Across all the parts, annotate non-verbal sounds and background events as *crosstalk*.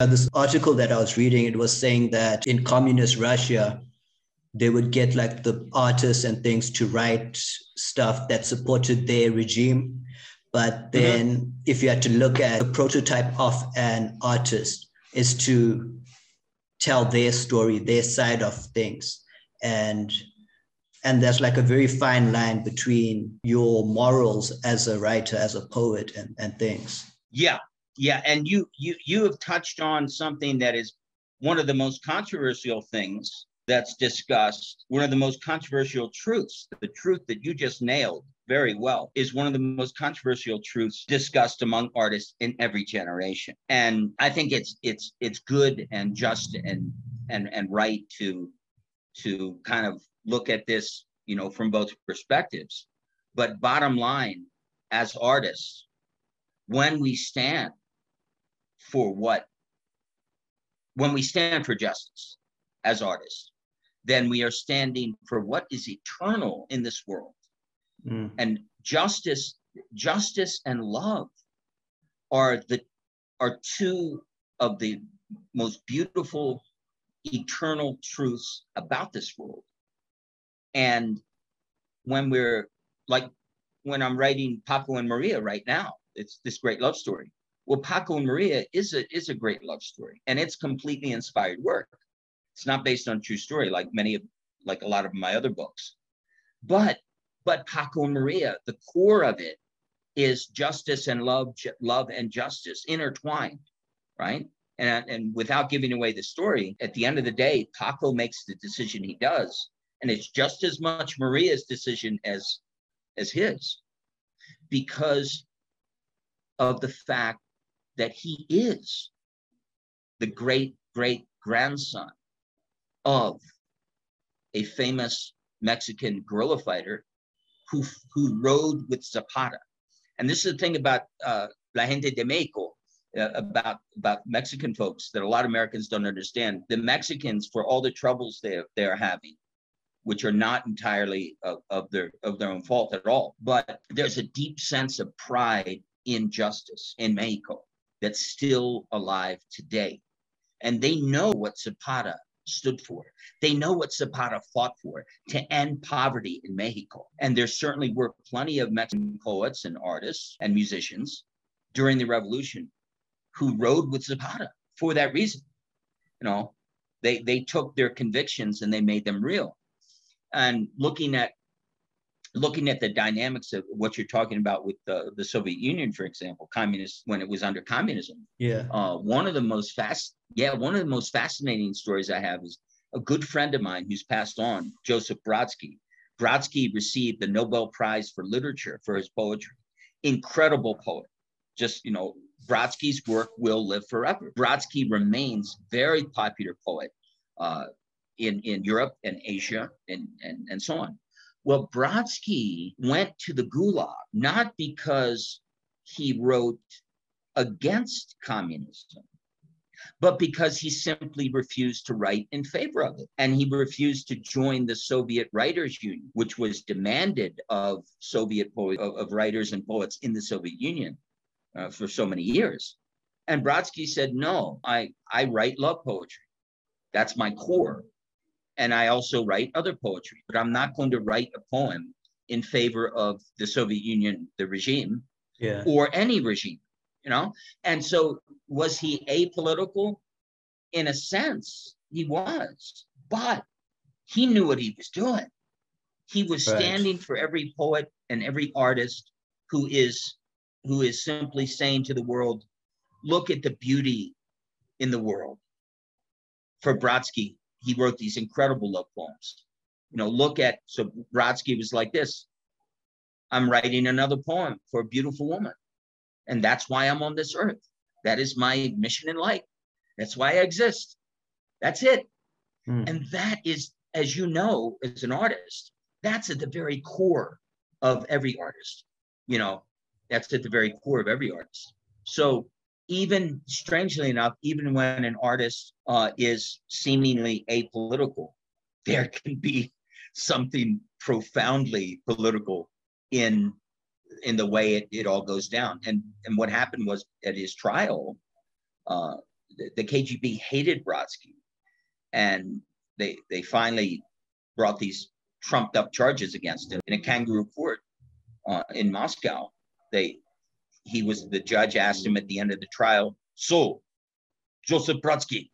This article that I was reading, it was saying that in communist Russia, they would get like the artists and things to write stuff that supported their regime. But mm-hmm. then, mm-hmm. if you had to look at the prototype of an artist, is to tell their story, their side of things, and and there's like a very fine line between your morals as a writer, as a poet, and and things. Yeah, yeah, and you you you have touched on something that is one of the most controversial things that's discussed, one of the most controversial truths, the truth that you just nailed very well, is one of the most controversial truths discussed among artists in every generation. And I think it's it's it's good and just and and and right to to kind of look at this, you know, from both perspectives. But bottom line, as artists, when we stand for what when we stand for justice as artists then we are standing for what is eternal in this world. Mm. And justice, justice and love are the are two of the most beautiful eternal truths about this world. And when we're like when I'm writing Paco and Maria right now, it's this great love story. Well, Paco and Maria is a is a great love story, and it's completely inspired work. It's not based on true story like many of like a lot of my other books. But but Paco and Maria, the core of it is justice and love, love and justice intertwined, right? And, and without giving away the story, at the end of the day, Paco makes the decision he does. And it's just as much Maria's decision as, as his, because of the fact that he is the great great grandson of a famous Mexican guerrilla fighter who, who rode with Zapata. And this is the thing about uh, La Gente de Mexico, uh, about, about Mexican folks that a lot of Americans don't understand. The Mexicans, for all the troubles they, they are having, which are not entirely of, of, their, of their own fault at all, but there's a deep sense of pride in justice in Mexico that's still alive today. And they know what Zapata stood for. They know what Zapata fought for to end poverty in Mexico. And there certainly were plenty of Mexican poets and artists and musicians during the revolution who rode with Zapata for that reason. You know, they they took their convictions and they made them real. And looking at looking at the dynamics of what you're talking about with the, the Soviet Union, for example, communist when it was under communism. Yeah. Uh, one of the most fast, yeah, one of the most fascinating stories I have is a good friend of mine who's passed on, Joseph Brodsky. Brodsky received the Nobel Prize for Literature for his poetry. Incredible poet. Just, you know, Brodsky's work will live forever. Brodsky remains very popular poet uh, in, in Europe and Asia and, and, and so on. Well, Brodsky went to the Gulag not because he wrote against communism, but because he simply refused to write in favor of it. And he refused to join the Soviet Writers Union, which was demanded of Soviet poets, of, writers and poets in the Soviet Union uh, for so many years. And Brodsky said, no, I, I write love poetry. That's my core and I also write other poetry, but I'm not going to write a poem in favor of the Soviet Union, the regime, yeah. or any regime, you know? And so was he apolitical? In a sense, he was, but he knew what he was doing. He was right. standing for every poet and every artist who is who is simply saying to the world, look at the beauty in the world. For Brodsky, he wrote these incredible love poems. You know, look at so Brodsky was like this. I'm writing another poem for a beautiful woman. And that's why I'm on this earth. That is my mission in life. That's why I exist. That's it. Mm. And that is, as you know, as an artist, that's at the very core of every artist. You know, that's at the very core of every artist. So even strangely enough, even when an artist uh, is seemingly apolitical, there can be something profoundly political in in the way it, it all goes down. And and what happened was at his trial, uh, the, the KGB hated Brodsky, and they they finally brought these trumped up charges against him in a kangaroo court uh, in Moscow. They he was the judge asked him at the end of the trial, so Joseph Brodsky,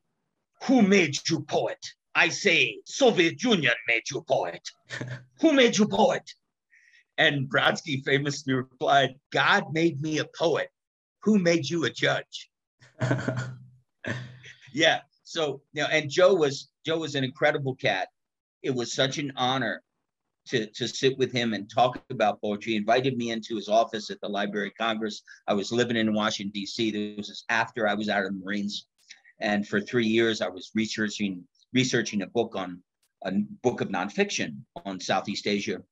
who made you poet? I say Soviet Union made you poet. *laughs* who made you poet? And Brodsky famously replied, God made me a poet. Who made you a judge? *laughs* yeah. So, you know, and Joe was Joe was an incredible cat. It was such an honor to, to sit with him and talk about poetry. He invited me into his office at the Library of Congress. I was living in Washington, D.C. This was after I was out of the Marines. And for three years, I was researching researching a book on a book of nonfiction on Southeast Asia.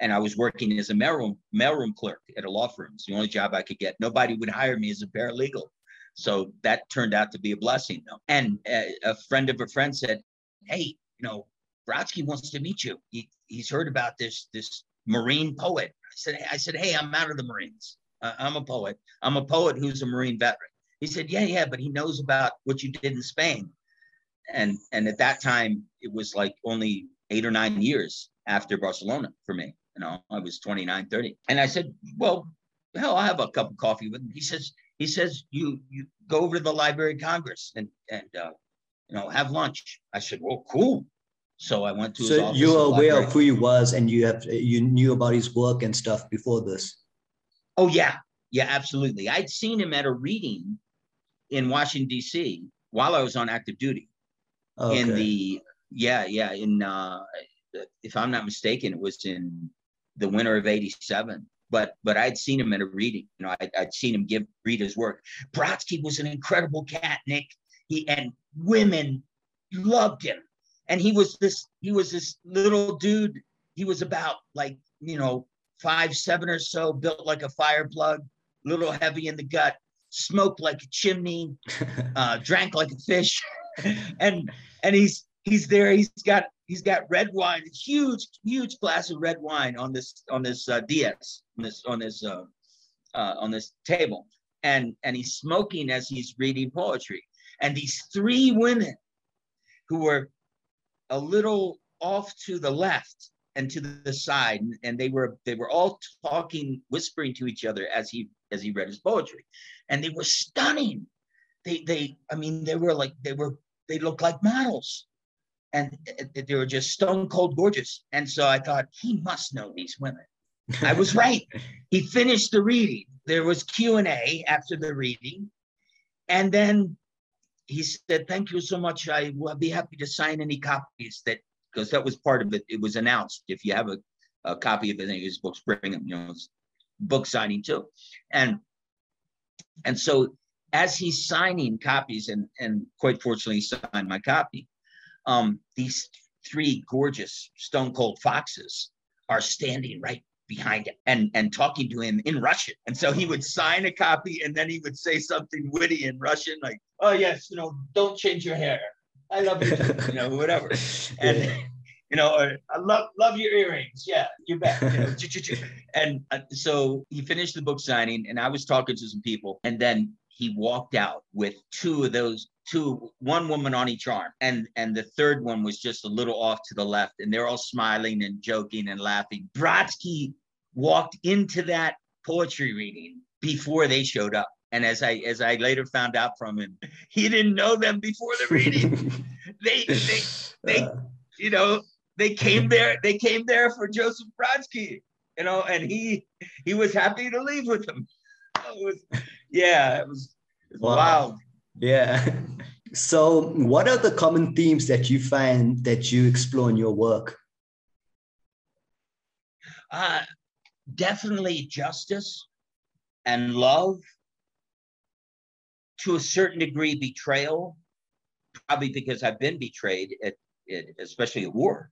And I was working as a mailroom, mailroom clerk at a law firm. It's the only job I could get. Nobody would hire me as a paralegal. So that turned out to be a blessing. And a, a friend of a friend said, Hey, you know, Brodsky wants to meet you. He, he's heard about this this Marine poet. I said, I said, hey, I'm out of the Marines. Uh, I'm a poet. I'm a poet who's a Marine veteran. He said, yeah, yeah, but he knows about what you did in Spain. And and at that time, it was like only eight or nine years after Barcelona for me. You know, I was 29, 30. And I said, well, hell, I'll have a cup of coffee with him. He says, he says, you you go over to the Library of Congress and and uh, you know have lunch. I said, well, cool. So I went to. So you were aware of who he was, and you have you knew about his work and stuff before this. Oh yeah, yeah, absolutely. I'd seen him at a reading in Washington D.C. while I was on active duty. Okay. In the yeah yeah in uh, if I'm not mistaken, it was in the winter of '87. But but I'd seen him at a reading. You know, I'd, I'd seen him give read his work. Brodsky was an incredible cat, Nick. He and women loved him and he was this he was this little dude. He was about like you know five seven or so built like a fire plug little heavy in the gut smoked like a chimney *laughs* uh, drank like a fish. And and he's he's there. He's got he's got red wine a huge huge glass of red wine on this on this uh, ds on this on this uh, uh, on this table. And and he's smoking as he's reading poetry. And these three women who were a little off to the left and to the side and they were they were all talking whispering to each other as he as he read his poetry. And they were stunning. They they i mean they were like they were they looked like models. And they were just stone cold gorgeous. And so i thought he must know these women. I was *laughs* right. He finished the reading. There was q&a after the reading. And then he said, "Thank you so much. I will be happy to sign any copies that because that was part of it. It was announced if you have a, a copy of any of his books, bring them. You know, book signing too, and and so as he's signing copies, and and quite fortunately, he signed my copy. Um, these three gorgeous stone cold foxes are standing right behind him and and talking to him in Russian. And so he would sign a copy and then he would say something witty in Russian, like, "Oh yes, you know, don't change your hair. I love you, you know, whatever." *laughs* And you know, or, I love love your earrings. Yeah, you bet. You know, *laughs* and uh, so he finished the book signing, and I was talking to some people, and then he walked out with two of those two one woman on each arm. And and the third one was just a little off to the left. And they're all smiling and joking and laughing. Brodsky walked into that poetry reading before they showed up. And as i as i later found out from him he didn't know them before the reading. *laughs* They they they uh. you know they came there they came there for joseph brodsky you know and he he was happy to leave with them. It was yeah it was, it was wow. wild yeah. *laughs* So, what are the common themes that you find that you explore in your work? Uh, definitely justice and love. To a certain degree, betrayal, probably because I've been betrayed, at, at especially at war.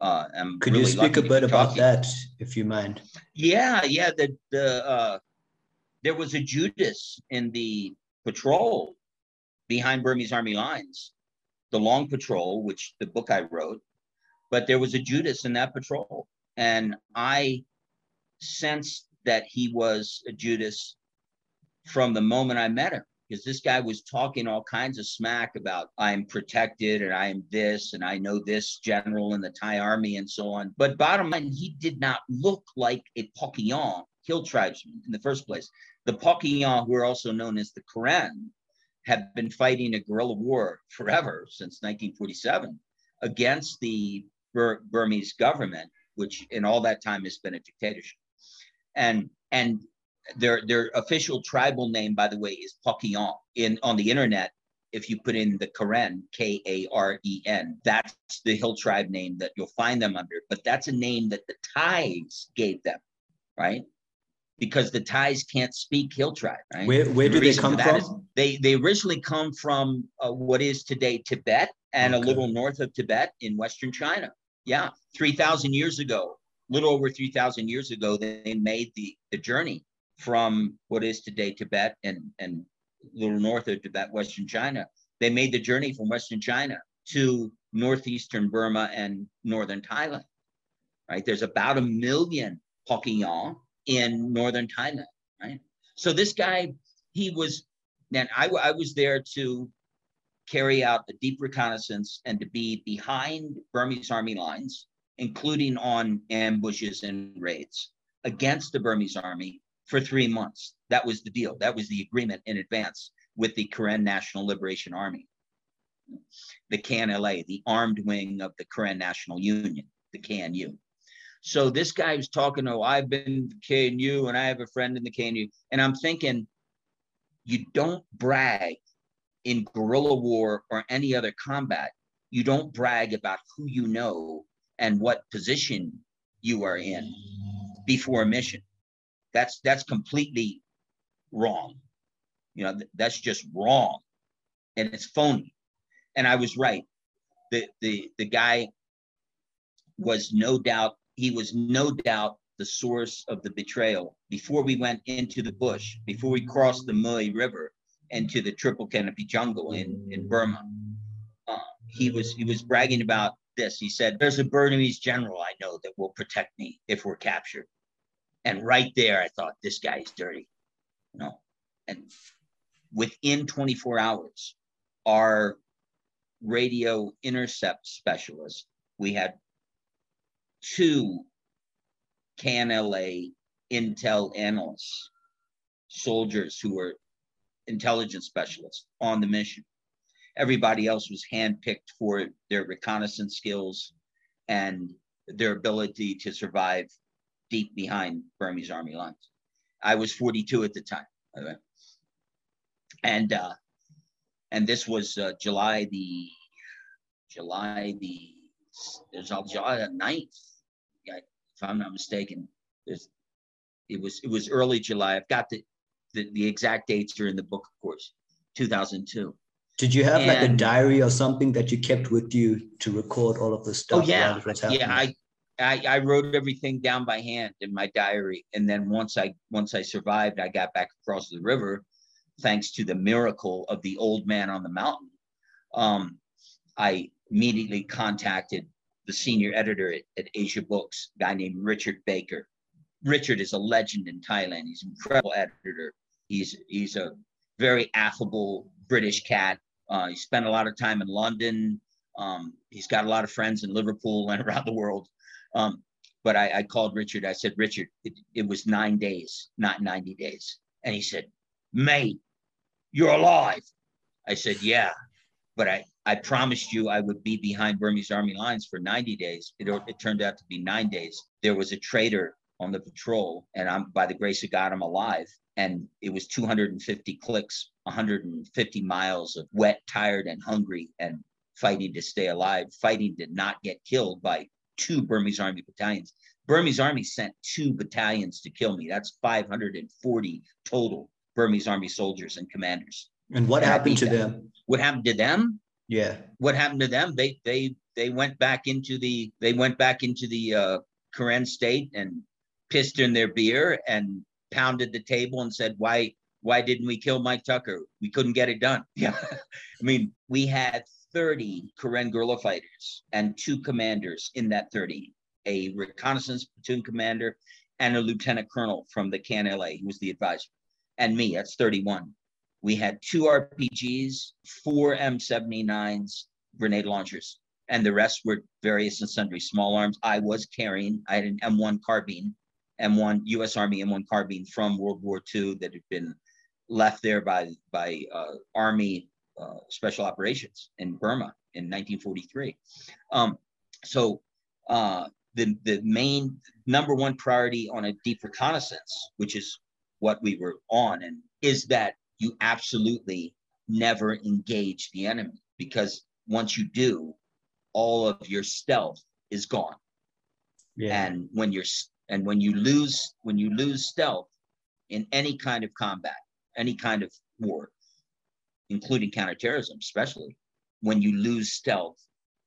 Uh, I'm Could really you speak a bit about that, if you mind? Yeah, yeah. The the uh, there was a Judas in the patrol behind Burmese army lines, the long patrol, which the book I wrote, but there was a Judas in that patrol. And I sensed that he was a Judas from the moment I met him because this guy was talking all kinds of smack about I'm protected and I am this and I know this general in the Thai army and so on. But bottom line, he did not look like a Pokian hill tribesman in the first place. The Pokian, who are also known as the Karen, have been fighting a guerrilla war forever since 1947 against the Bur- Burmese government, which in all that time has been a dictatorship. And and their their official tribal name, by the way, is Pokian. In on the internet, if you put in the Karen, K A R E N, that's the hill tribe name that you'll find them under. But that's a name that the Thais gave them, right? Because the Thais can't speak hill tribe, right? Where where The do they come from? they they originally come from uh, what is today Tibet and Okay. a little north of Tibet in Western China. Yeah, three thousand years ago, little over three thousand years ago, they made the the journey from what is today Tibet and and a little north of Tibet, Western China. They made the journey from Western China to northeastern Burma and northern Thailand. Right, there's about a million Pokian in northern Thailand. Right, so this guy, he was, and I, I was there to carry out a deep reconnaissance and to be behind Burmese army lines, including on ambushes and raids against the Burmese army for three months. That was the deal. That was the agreement in advance with the Karen National Liberation Army, the KNLA, the armed wing of the Karen National Union, the KNU. So this guy was talking, oh, I've been to KNU and I have a friend in the KNU. And I'm thinking, you don't brag in guerrilla war or any other combat. You don't brag about who you know and what position you are in before a mission. That's that's completely wrong. You know, th- that's just wrong. And it's phony. And I was right. The the the guy was no doubt, he was no doubt the source of the betrayal before we went into the bush, before we crossed the Moei River into the triple canopy jungle in, in Burma. Uh, he was he was bragging about this. He said, "There's a Burmese general I know that will protect me if we're captured." And right there, I thought, "This guy is dirty," you know. And within 24 hours, our radio intercept specialist, we had two KNLA intel analysts, soldiers who were intelligence specialists on the mission. Everybody else was handpicked for their reconnaissance skills and their ability to survive deep behind Burmese army lines. I was 42 at the time. by the way. And uh, and this was uh, July the July the there's July the 9th, yeah, if I'm not mistaken. It was it was early July. I've got the, the the exact dates are in the book, of course, 2002. Did you have like a diary or something that you kept with you to record all of the stuff? Oh yeah, while it was happening? yeah. I, I I wrote everything down by hand in my diary, and then once I once I survived, I got back across the river, thanks to the miracle of the old man on the mountain. Um, I immediately contacted the senior editor at, at Asia Books, a guy named Richard Baker. Richard is a legend in Thailand. He's an incredible editor. He's he's a very affable British cat. Uh, he spent a lot of time in London. Um, he's got a lot of friends in Liverpool *laughs* and around the world. Um, but I, I called Richard. I said, Richard, it, it was nine days, not 90 days. And he said, mate, you're alive. I said, yeah, but I, I promised you I would be behind Burmese army lines for 90 days. It, it turned out to be nine days. There was a traitor on the patrol, and I'm by the grace of God, I'm alive. And it was 250 clicks, 150 miles of wet, tired, and hungry, and fighting to stay alive, fighting to not get killed by two Burmese army battalions. Burmese army sent two battalions to kill me. That's 540 total Burmese army soldiers and commanders. And what And happened to them. What happened to them? Yeah. what happened to them? They they they went back into the they went back into the uh, Karen state and pissed in their beer and pounded the table and said, "Why why didn't we kill Mike Tucker? We couldn't get it done." *laughs* Yeah, I mean, we had 30 Karen guerrilla fighters and two commanders in that 30, a reconnaissance platoon commander and a lieutenant colonel from the KNLA, who was the advisor, and me. That's 31 We had two RPGs, four M79s, grenade launchers, and the rest were various and sundry small arms. I was carrying, I had an M1 carbine, M1 US Army M1 carbine from World War II that had been left there by, by uh, Army uh, Special Operations in Burma in 1943. Um, so uh, the, the main number one priority on a deep reconnaissance, which is what we were on, and is that you absolutely never engage the enemy because once you do, all of your stealth is gone. Yeah. And when you're and when you lose when you lose stealth in any kind of combat, any kind of war, including counterterrorism, especially when you lose stealth,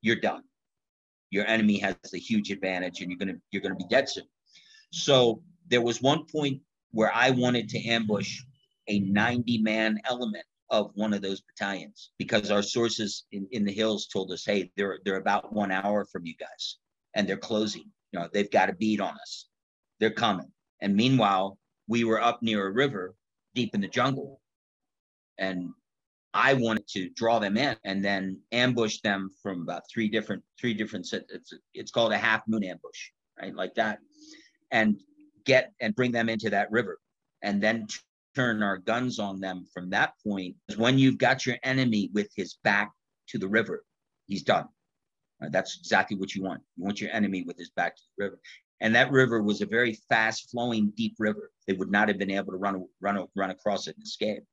you're done. Your enemy has a huge advantage, and you're gonna you're gonna be dead soon. So there was one point where I wanted to ambush a 90 man element of one of those battalions because our sources in, in the hills told us, hey, they're they're about one hour from you guys and they're closing. You know, they've got a beat on us. They're coming. And meanwhile, we were up near a river deep in the jungle. And I wanted to draw them in and then ambush them from about three different three different. It's it's called a half moon ambush, right? Like that, and get and bring them into that river, and then turn our guns on them from that point. When you've got your enemy with his back to the river, he's done. Right? That's exactly what you want. You want your enemy with his back to the river. And that river was a very fast flowing, deep river. They would not have been able to run, run, run across it and escape.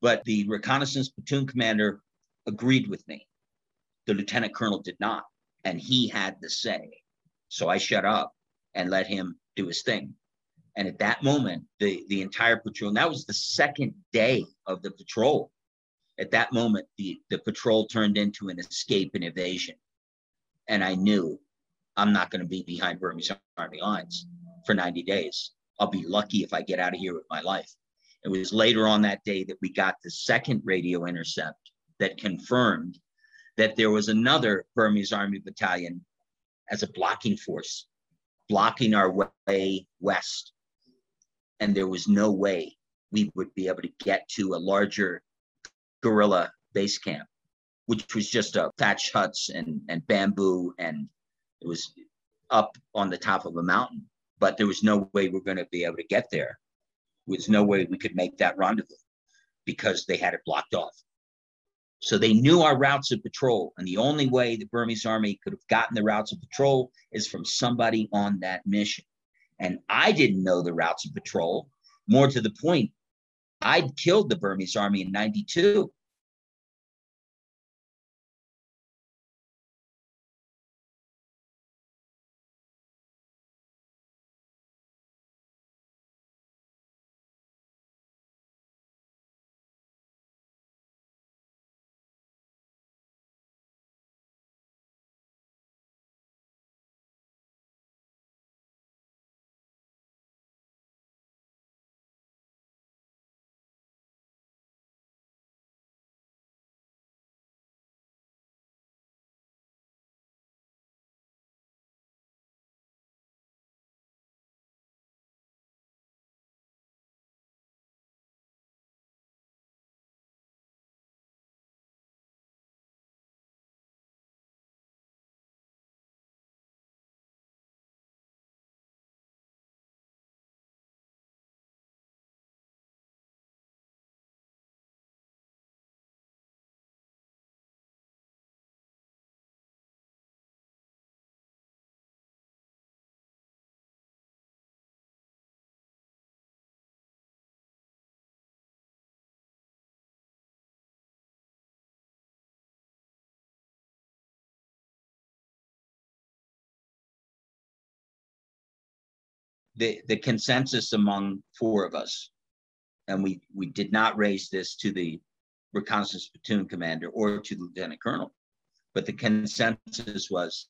But the reconnaissance platoon commander agreed with me. The lieutenant colonel did not. And he had the say. So I shut up and let him do his thing. And at that moment, the, the entire patrol, and that was the second day of the patrol. At that moment, the, the patrol turned into an escape and evasion. And I knew I'm not going to be behind Burmese army lines for 90 days. I'll be lucky if I get out of here with my life. It was later on that day that we got the second radio intercept that confirmed that there was another Burmese army battalion as a blocking force, blocking our way west. And there was no way we would be able to get to a larger guerrilla base camp, which was just a thatch huts and, and bamboo and it was up on the top of a mountain, but there was no way we're going to be able to get there. There was no way we could make that rendezvous because they had it blocked off. So they knew our routes of patrol, and the only way the Burmese army could have gotten the routes of patrol is from somebody on that mission. And I didn't know the routes of patrol. More to the point, I'd killed the Burmese army in 92 the, the consensus among four of us, and we, we did not raise this to the reconnaissance platoon commander or to the lieutenant colonel, but the consensus was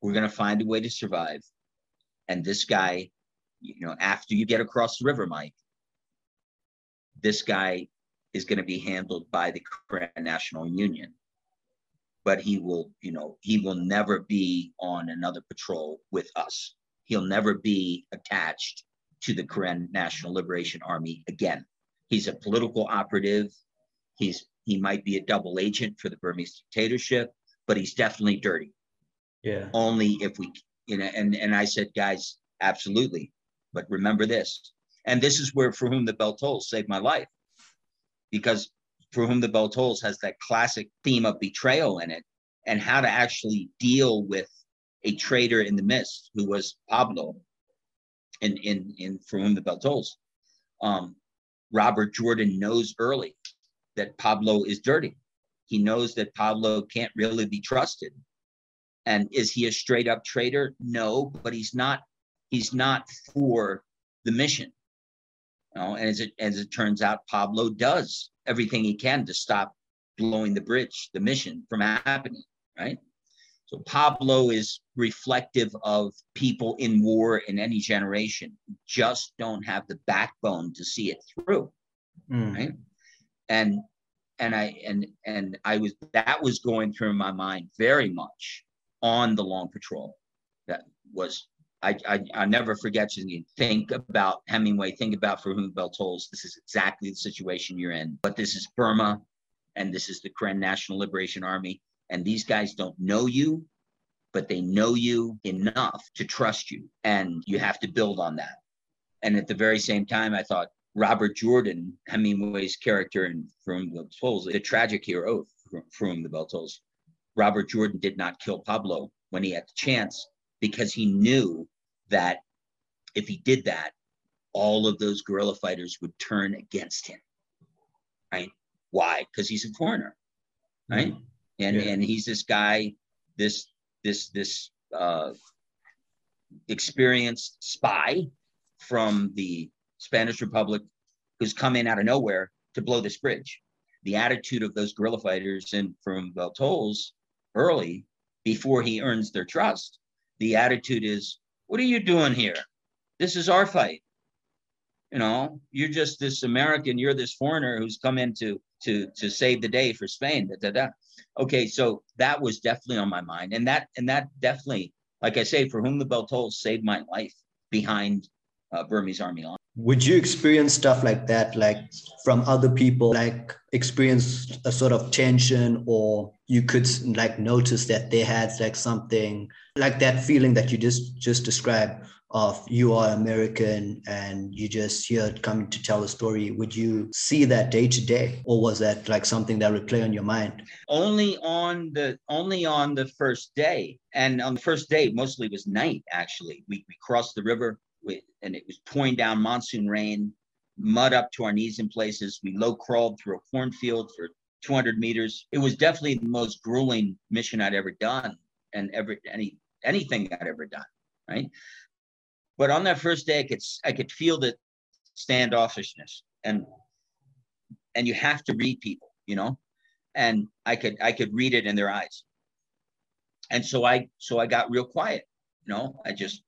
we're going to find a way to survive. And this guy, you know, after you get across the river, Mike, this guy is going to be handled by the Karen National Union. But he will, you know, he will never be on another patrol with us he'll never be attached to the Karen National Liberation Army again. He's a political operative. He's he might be a double agent for the Burmese dictatorship, but he's definitely dirty. Yeah. Only if we, you know, and and I said, guys, absolutely, but remember this, and this is where For Whom the Bell Tolls saved my life, because For Whom the Bell Tolls has that classic theme of betrayal in it, and how to actually deal with a traitor in the mist who was Pablo, in in in For Whom the Bell Tolls. Um, Robert Jordan knows early that Pablo is dirty. He knows that Pablo can't really be trusted. And is he a straight up traitor? No, but he's not. He's not for the mission. You know, and as it as it turns out, Pablo does everything he can to stop blowing the bridge, the mission from happening. Right. So Pablo is reflective of people in war in any generation just don't have the backbone to see it through. Mm. Right. And and I and and I was that was going through my mind very much on the long patrol. That was I I, I never forget to think about Hemingway, think about for whom the bell tolls. This is exactly the situation you're in. But this is Burma, and this is the Karen National Liberation Army, and these guys don't know you, but they know you enough to trust you, and you have to build on that. And at the very same time, I thought Robert Jordan, Hemingway's character in From the Tolls, the tragic hero from the Bell Tolls. Robert Jordan did not kill Pablo when he had the chance because he knew that if he did that, all of those guerrilla fighters would turn against him. Right? Why? Because he's a foreigner. Right? Mm-hmm. And yeah. and he's this guy, this this this uh experienced spy from the Spanish Republic who's come in out of nowhere to blow this bridge. The attitude of those guerrilla fighters and from Beltol's early, before he earns their trust, the attitude is, What are you doing here? This is our fight. You know, you're just this American, you're this foreigner who's come in to to to save the day for Spain. Da, da, da. Okay, so that was definitely on my mind. And that and that definitely, like I say, for whom the bell tolls saved my life behind uh, Burmese army line would you experience stuff like that like from other people like experience a sort of tension or you could like notice that they had like something like that feeling that you just just described of you are american and you just here coming to tell a story would you see that day to day or was that like something that would play on your mind only on the only on the first day and on the first day mostly was night actually we, we crossed the river with, and it was pouring down monsoon rain, mud up to our knees in places. We low crawled through a cornfield for 200 meters. It was definitely the most grueling mission I'd ever done, and ever any anything I'd ever done, right? But on that first day, I could I could feel the standoffishness, and and you have to read people, you know, and I could I could read it in their eyes, and so I so I got real quiet, you know. I just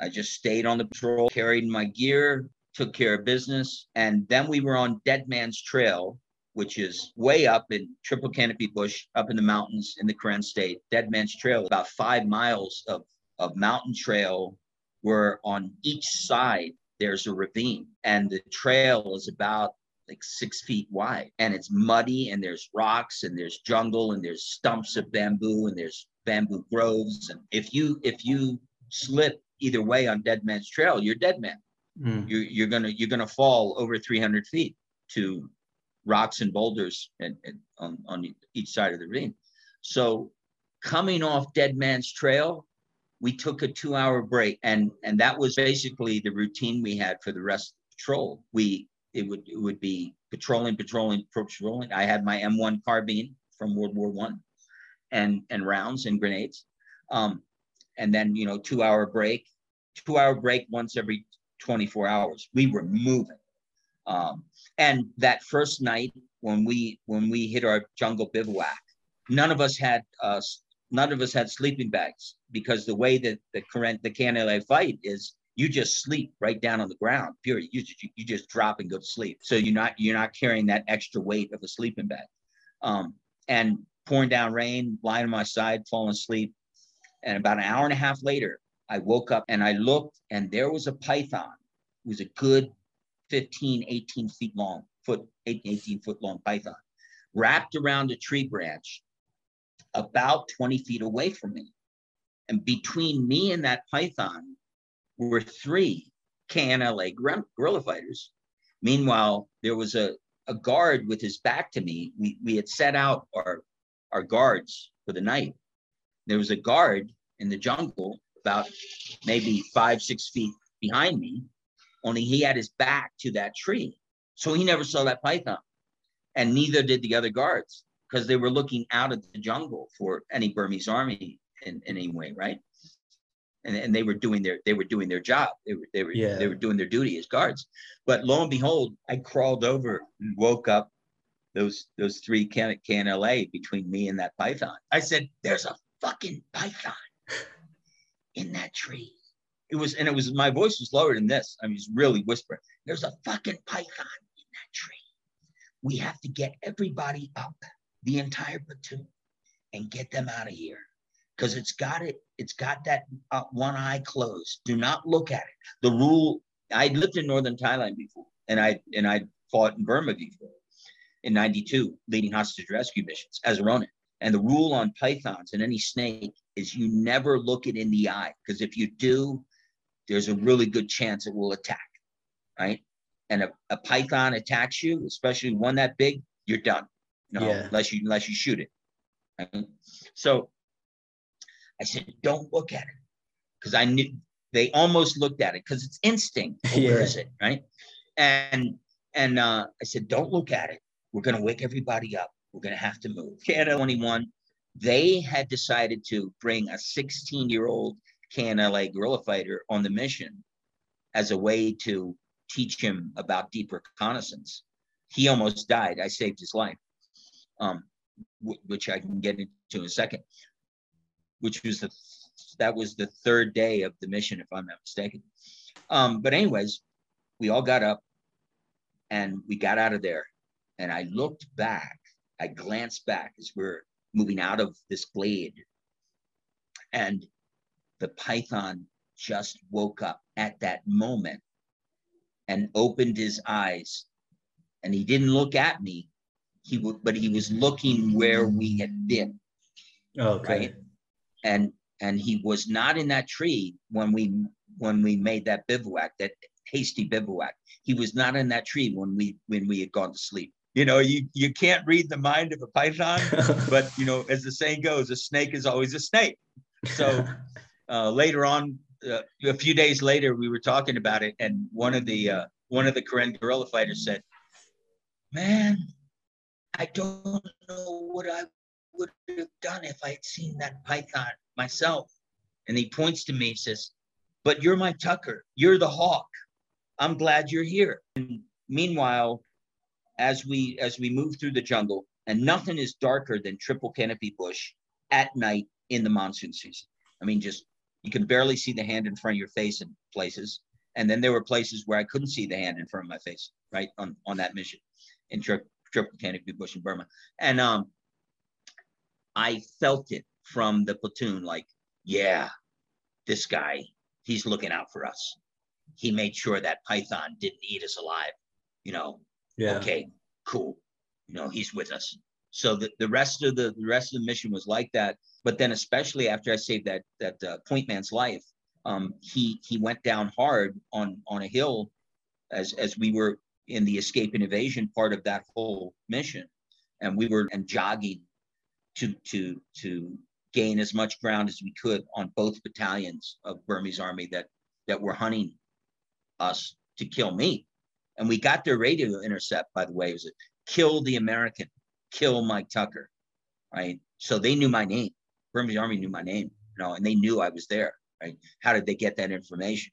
I just stayed on the patrol, carried my gear, took care of business. And then we were on Dead Man's Trail, which is way up in Triple Canopy Bush, up in the mountains in the Karen State. Dead Man's Trail, about five miles of, of mountain trail where on each side there's a ravine. And the trail is about like six feet wide and it's muddy and there's rocks and there's jungle and there's stumps of bamboo and there's bamboo groves and if you if you slip either way on Dead Man's Trail, you're dead man. Mm. You're, you're gonna you're gonna fall over 300 feet to rocks and boulders and, and on, on each side of the ravine. So coming off Dead Man's Trail, we took a two-hour break, and and that was basically the routine we had for the rest of the patrol. We it would it would be patrolling, patrolling, patrolling. I had my M1 carbine from World War One, and and rounds and grenades. Um, and then you know two hour break two hour break once every 24 hours we were moving um, and that first night when we when we hit our jungle bivouac none of us had uh, none of us had sleeping bags because the way that the Karen the KNLA fight is you just sleep right down on the ground period. You, just, you just drop and go to sleep. So you're not you're not carrying that extra weight of a sleeping bag. Um, and pouring down rain lying on my side falling asleep. And about an hour and a half later, I woke up and I looked, and there was a python. It was a good 15, 18 feet long, foot, 18 foot long python, wrapped around a tree branch about 20 feet away from me. And between me and that python were three KNLA guerrilla fighters. Meanwhile, there was a, a guard with his back to me. We, we had set out our, our guards for the night. There was a guard in the jungle about maybe five, six feet behind me, only he had his back to that tree. So he never saw that python. And neither did the other guards because they were looking out at the jungle for any Burmese army in, in any way, right? And, and they were doing their they were doing their job. They were they were yeah. they were doing their duty as guards. But lo and behold, I crawled over and woke up those those three can KNLA between me and that python. I said, "There's a fucking python in that tree." It was, and it was my voice was lower than this. I mean, it's really whispering. There's a fucking python in that tree. We have to get everybody up, the entire platoon, and get them out of here because it's got it. It's got that uh, one eye closed. Do not look at it. The rule. I lived in northern Thailand before, and I and I fought in Burma before in 92 leading hostage rescue missions as a Ronin. And the rule on pythons and any snake is you never look it in the eye because if you do, there's a really good chance it will attack, right? And a, a python attacks you, especially one that big, you're done. You know, yeah. unless you unless you shoot it. Right? So I said, don't look at it. Because I knew they almost looked at it because it's instinct. *laughs* yeah. Where is it? Right. And and uh, I said, don't look at it. We're gonna wake everybody up. We're gonna have to move. Canada 21, they had decided to bring a 16 year old KNLA guerrilla fighter on the mission as a way to teach him about deep reconnaissance. He almost died. I saved his life, um, which I can get into in a second. Which was the that was the third day of the mission, if I'm not mistaken. Um, but anyways, we all got up and we got out of there. And I looked back. I glanced back as we're moving out of this glade, and the python just woke up at that moment and opened his eyes and he didn't look at me he w- but he was looking where we had been. Okay. Right? and and he was not in that tree when we when we made that bivouac that hasty bivouac. He was not in that tree when we when we had gone to sleep. You know you you can't read the mind of a python *laughs* but you know as the saying goes a snake is always a snake. So *laughs* uh, later on, uh, a few days later, we were talking about it, and one of the uh, one of the Karen guerrilla fighters said, "Man, I don't know what I would have done if I had seen that python myself." And he points to me and says, "But you're my Tucker. You're the hawk. I'm glad you're here." And meanwhile, as we as we move through the jungle, and nothing is darker than triple canopy bush at night in the monsoon season. I mean, just you can barely see the hand in front of your face in places. And then there were places where I couldn't see the hand in front of my face, right on on that mission in Triple Canopy Bush in Burma. And um, I felt it from the platoon, like, yeah, this guy, he's looking out for us. He made sure that python didn't eat us alive. You know, yeah. okay, cool. You know, he's with us. So the, the rest of the, the rest of the mission was like that. But then especially after I saved that that uh, point man's life, um, he he went down hard on on a hill as as we were in the escape and evasion part of that whole mission, and we were and jogging to to to gain as much ground as we could on both battalions of Burmese army that that were hunting us to kill me. And we got their radio intercept, by the way, it was kill the American kill Mike Tucker, right? So they knew my name. Burmese Army knew my name, you know, and they knew I was there, right? How did they get that information?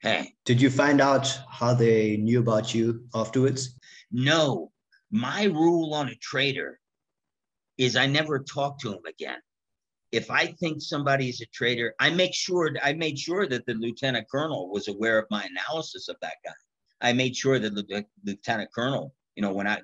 Hey. Did you find out how they knew about you afterwards? No. My rule on a traitor is I never talk to him again. If I think somebody is a traitor, I make sure I made sure that the lieutenant colonel was aware of my analysis of that guy. I made sure that the lieutenant colonel, you know, when I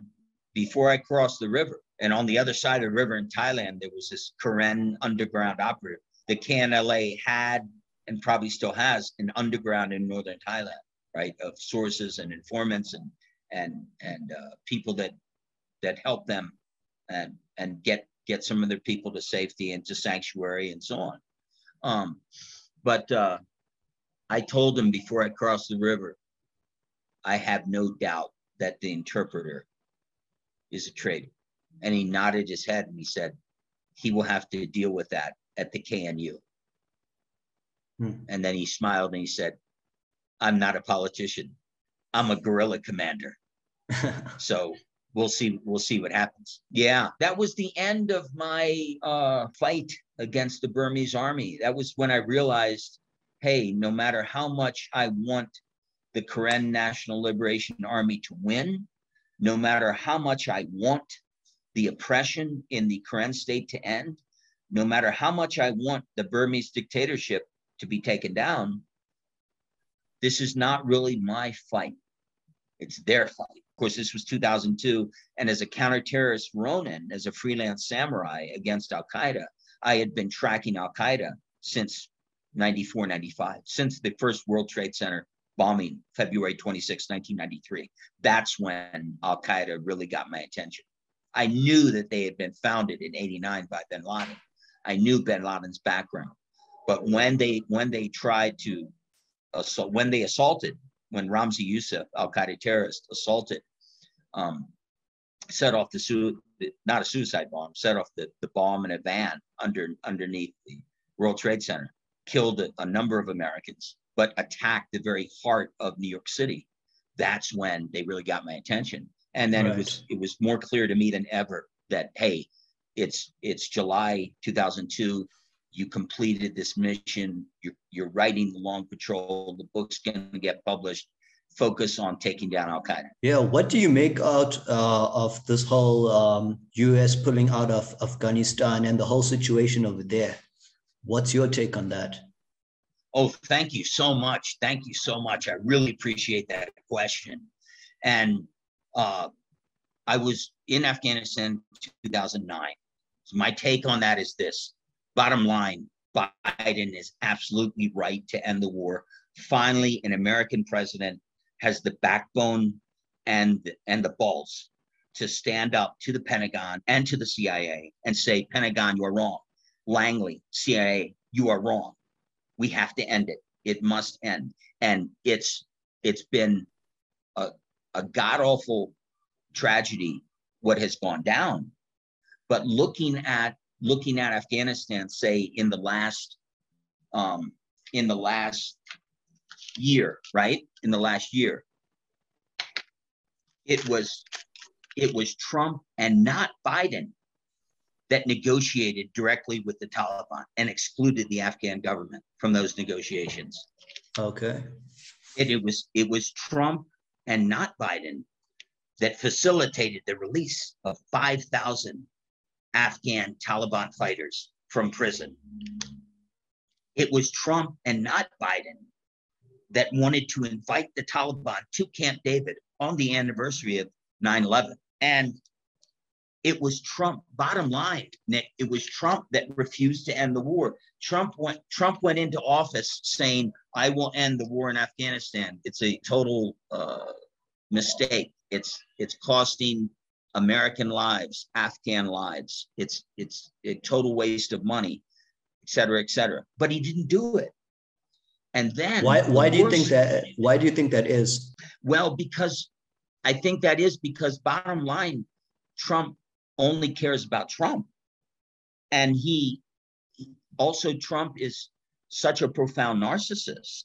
before I crossed the river. And on the other side of the river in Thailand, there was this Karen underground operative. The KNLA had and probably still has an underground in northern Thailand. right? Of sources and informants and and and uh, people that that help them and and get get some of their people to safety and to sanctuary and so on. Um, but uh, I told him before I crossed the river, I have no doubt that the interpreter is a traitor. And he nodded his head and he said, he will have to deal with that at the KNU. Hmm. And then he smiled and he said, I'm not a politician. I'm a guerrilla commander. *laughs* so we'll see we'll see what happens yeah that was the end of my uh, fight against the burmese army that was when i realized hey no matter how much i want the karen national liberation army to win no matter how much i want the oppression in the karen state to end no matter how much i want the burmese dictatorship to be taken down this is not really my fight it's their fight Of course, this was 2002. And as a counter-terrorist Ronin, as a freelance samurai against Al Qaeda, I had been tracking Al Qaeda since 94, 95, since the first World Trade Center bombing, February 26, 1993. That's when Al Qaeda really got my attention. I knew that they had been founded in 89 by bin Laden. I knew bin Laden's background. But when they when they tried to assault, when they assaulted, when Ramzi Youssef, Al Qaeda terrorist, assaulted um, set off the su- not a suicide bomb, set off the, the bomb in a van under underneath the World Trade Center, killed a, a number of Americans, but attacked the very heart of New York City. That's when they really got my attention. And then right. it was it was more clear to me than ever that hey, it's it's July 2002. You completed this mission. You're, you're writing the long patrol. The book's going to get published focus on taking down Al Qaeda. Yeah, what do you make out uh, of this whole um, U.S. pulling out of Afghanistan and the whole situation over there? What's your take on that? Oh, thank you so much. Thank you so much. I really appreciate that question. And uh, I was in Afghanistan 2009. So my take on that is this: bottom line, Biden is absolutely right to end the war. Finally, an American president has the backbone and and the balls to stand up to the Pentagon and to the CIA and say, Pentagon, you're wrong. Langley, CIA, you are wrong. We have to end it. It must end. And it's it's been a, a god awful tragedy what has gone down. But looking at looking at Afghanistan, say in the last um, in the last year, right? In the last year. It was it was Trump and not Biden that negotiated directly with the Taliban and excluded the Afghan government from those negotiations. Okay. It, it was it was Trump and not Biden that facilitated the release of 5,000 Afghan Taliban fighters from prison. It was Trump and not Biden that wanted to invite the Taliban to Camp David on the anniversary of 9 11. And it was Trump, bottom line, Nick, it was Trump that refused to end the war. Trump went, Trump went into office saying, I will end the war in Afghanistan. It's a total uh, mistake. It's, it's costing American lives, Afghan lives. It's, it's a total waste of money, et cetera, et cetera. But he didn't do it. And then why why do you think that why do you think that is? Well, because I think that is because bottom line, Trump only cares about Trump. And he also Trump is such a profound narcissist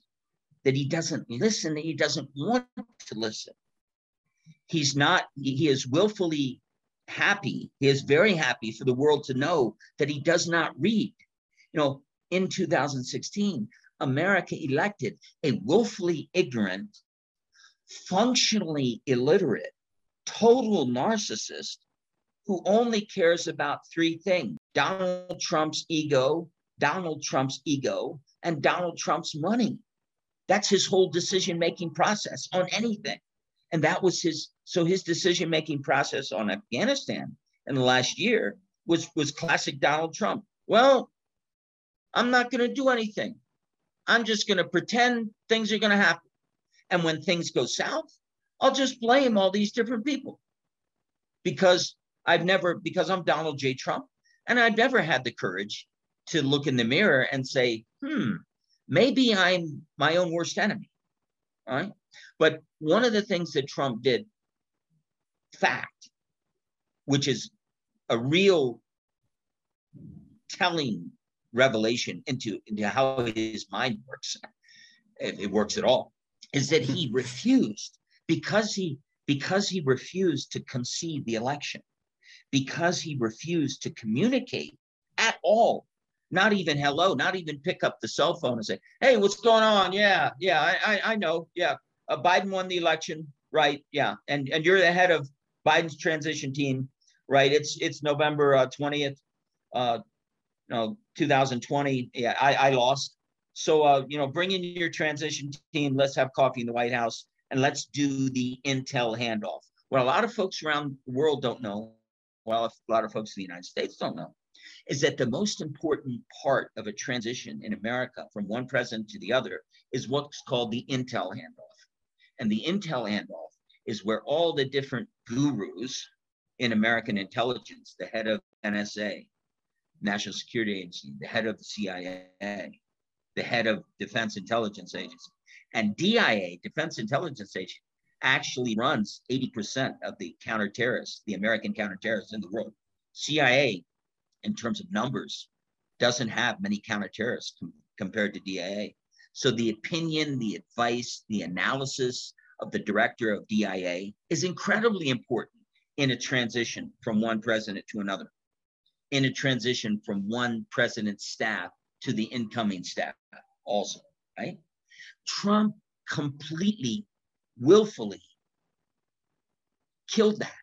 that he doesn't listen, that he doesn't want to listen. He's not, he is willfully happy. He is very happy for the world to know that he does not read. You know, in 2016, America elected a willfully ignorant, functionally illiterate, total narcissist who only cares about three things Donald Trump's ego, Donald Trump's ego, and Donald Trump's money. That's his whole decision making process on anything. And that was his, so his decision making process on Afghanistan in the last year was, was classic Donald Trump. Well, I'm not going to do anything. I'm just going to pretend things are going to happen. And when things go south, I'll just blame all these different people because I've never, because I'm Donald J. Trump, and I've never had the courage to look in the mirror and say, hmm, maybe I'm my own worst enemy. All right. But one of the things that Trump did, fact, which is a real telling revelation into, into how his mind works, if it works at all, is that he refused because he because he refused to concede the election, because he refused to communicate at all, not even hello, not even pick up the cell phone and say, "Hey, what's going on? Yeah, yeah, I, I, I know. Yeah, uh, Biden won the election, right? Yeah, and and you're the head of Biden's transition team, right? It's it's November uh, twentieth, uh, no, 2020. Yeah, I, I lost. So uh, you know, bring in your transition team. Let's have coffee in the White House and let's do the intel handoff. What a lot of folks around the world don't know, well, a lot of folks in the United States don't know, is that the most important part of a transition in America from one president to the other is what's called the intel handoff. And the intel handoff is where all the different gurus in American intelligence, the head of NSA, National Security Agency, the head of the CIA, the head of Defense Intelligence Agency, and DIA, Defense Intelligence Agency, actually runs 80% of the counterterrorists, the American counterterrorists in the world. CIA, in terms of numbers, doesn't have many counterterrorists com- compared to DIA. So the opinion, the advice, the analysis of the director of DIA is incredibly important in a transition from one president to another, in a transition from one president's staff to the incoming staff also, right? Trump completely, willfully killed that.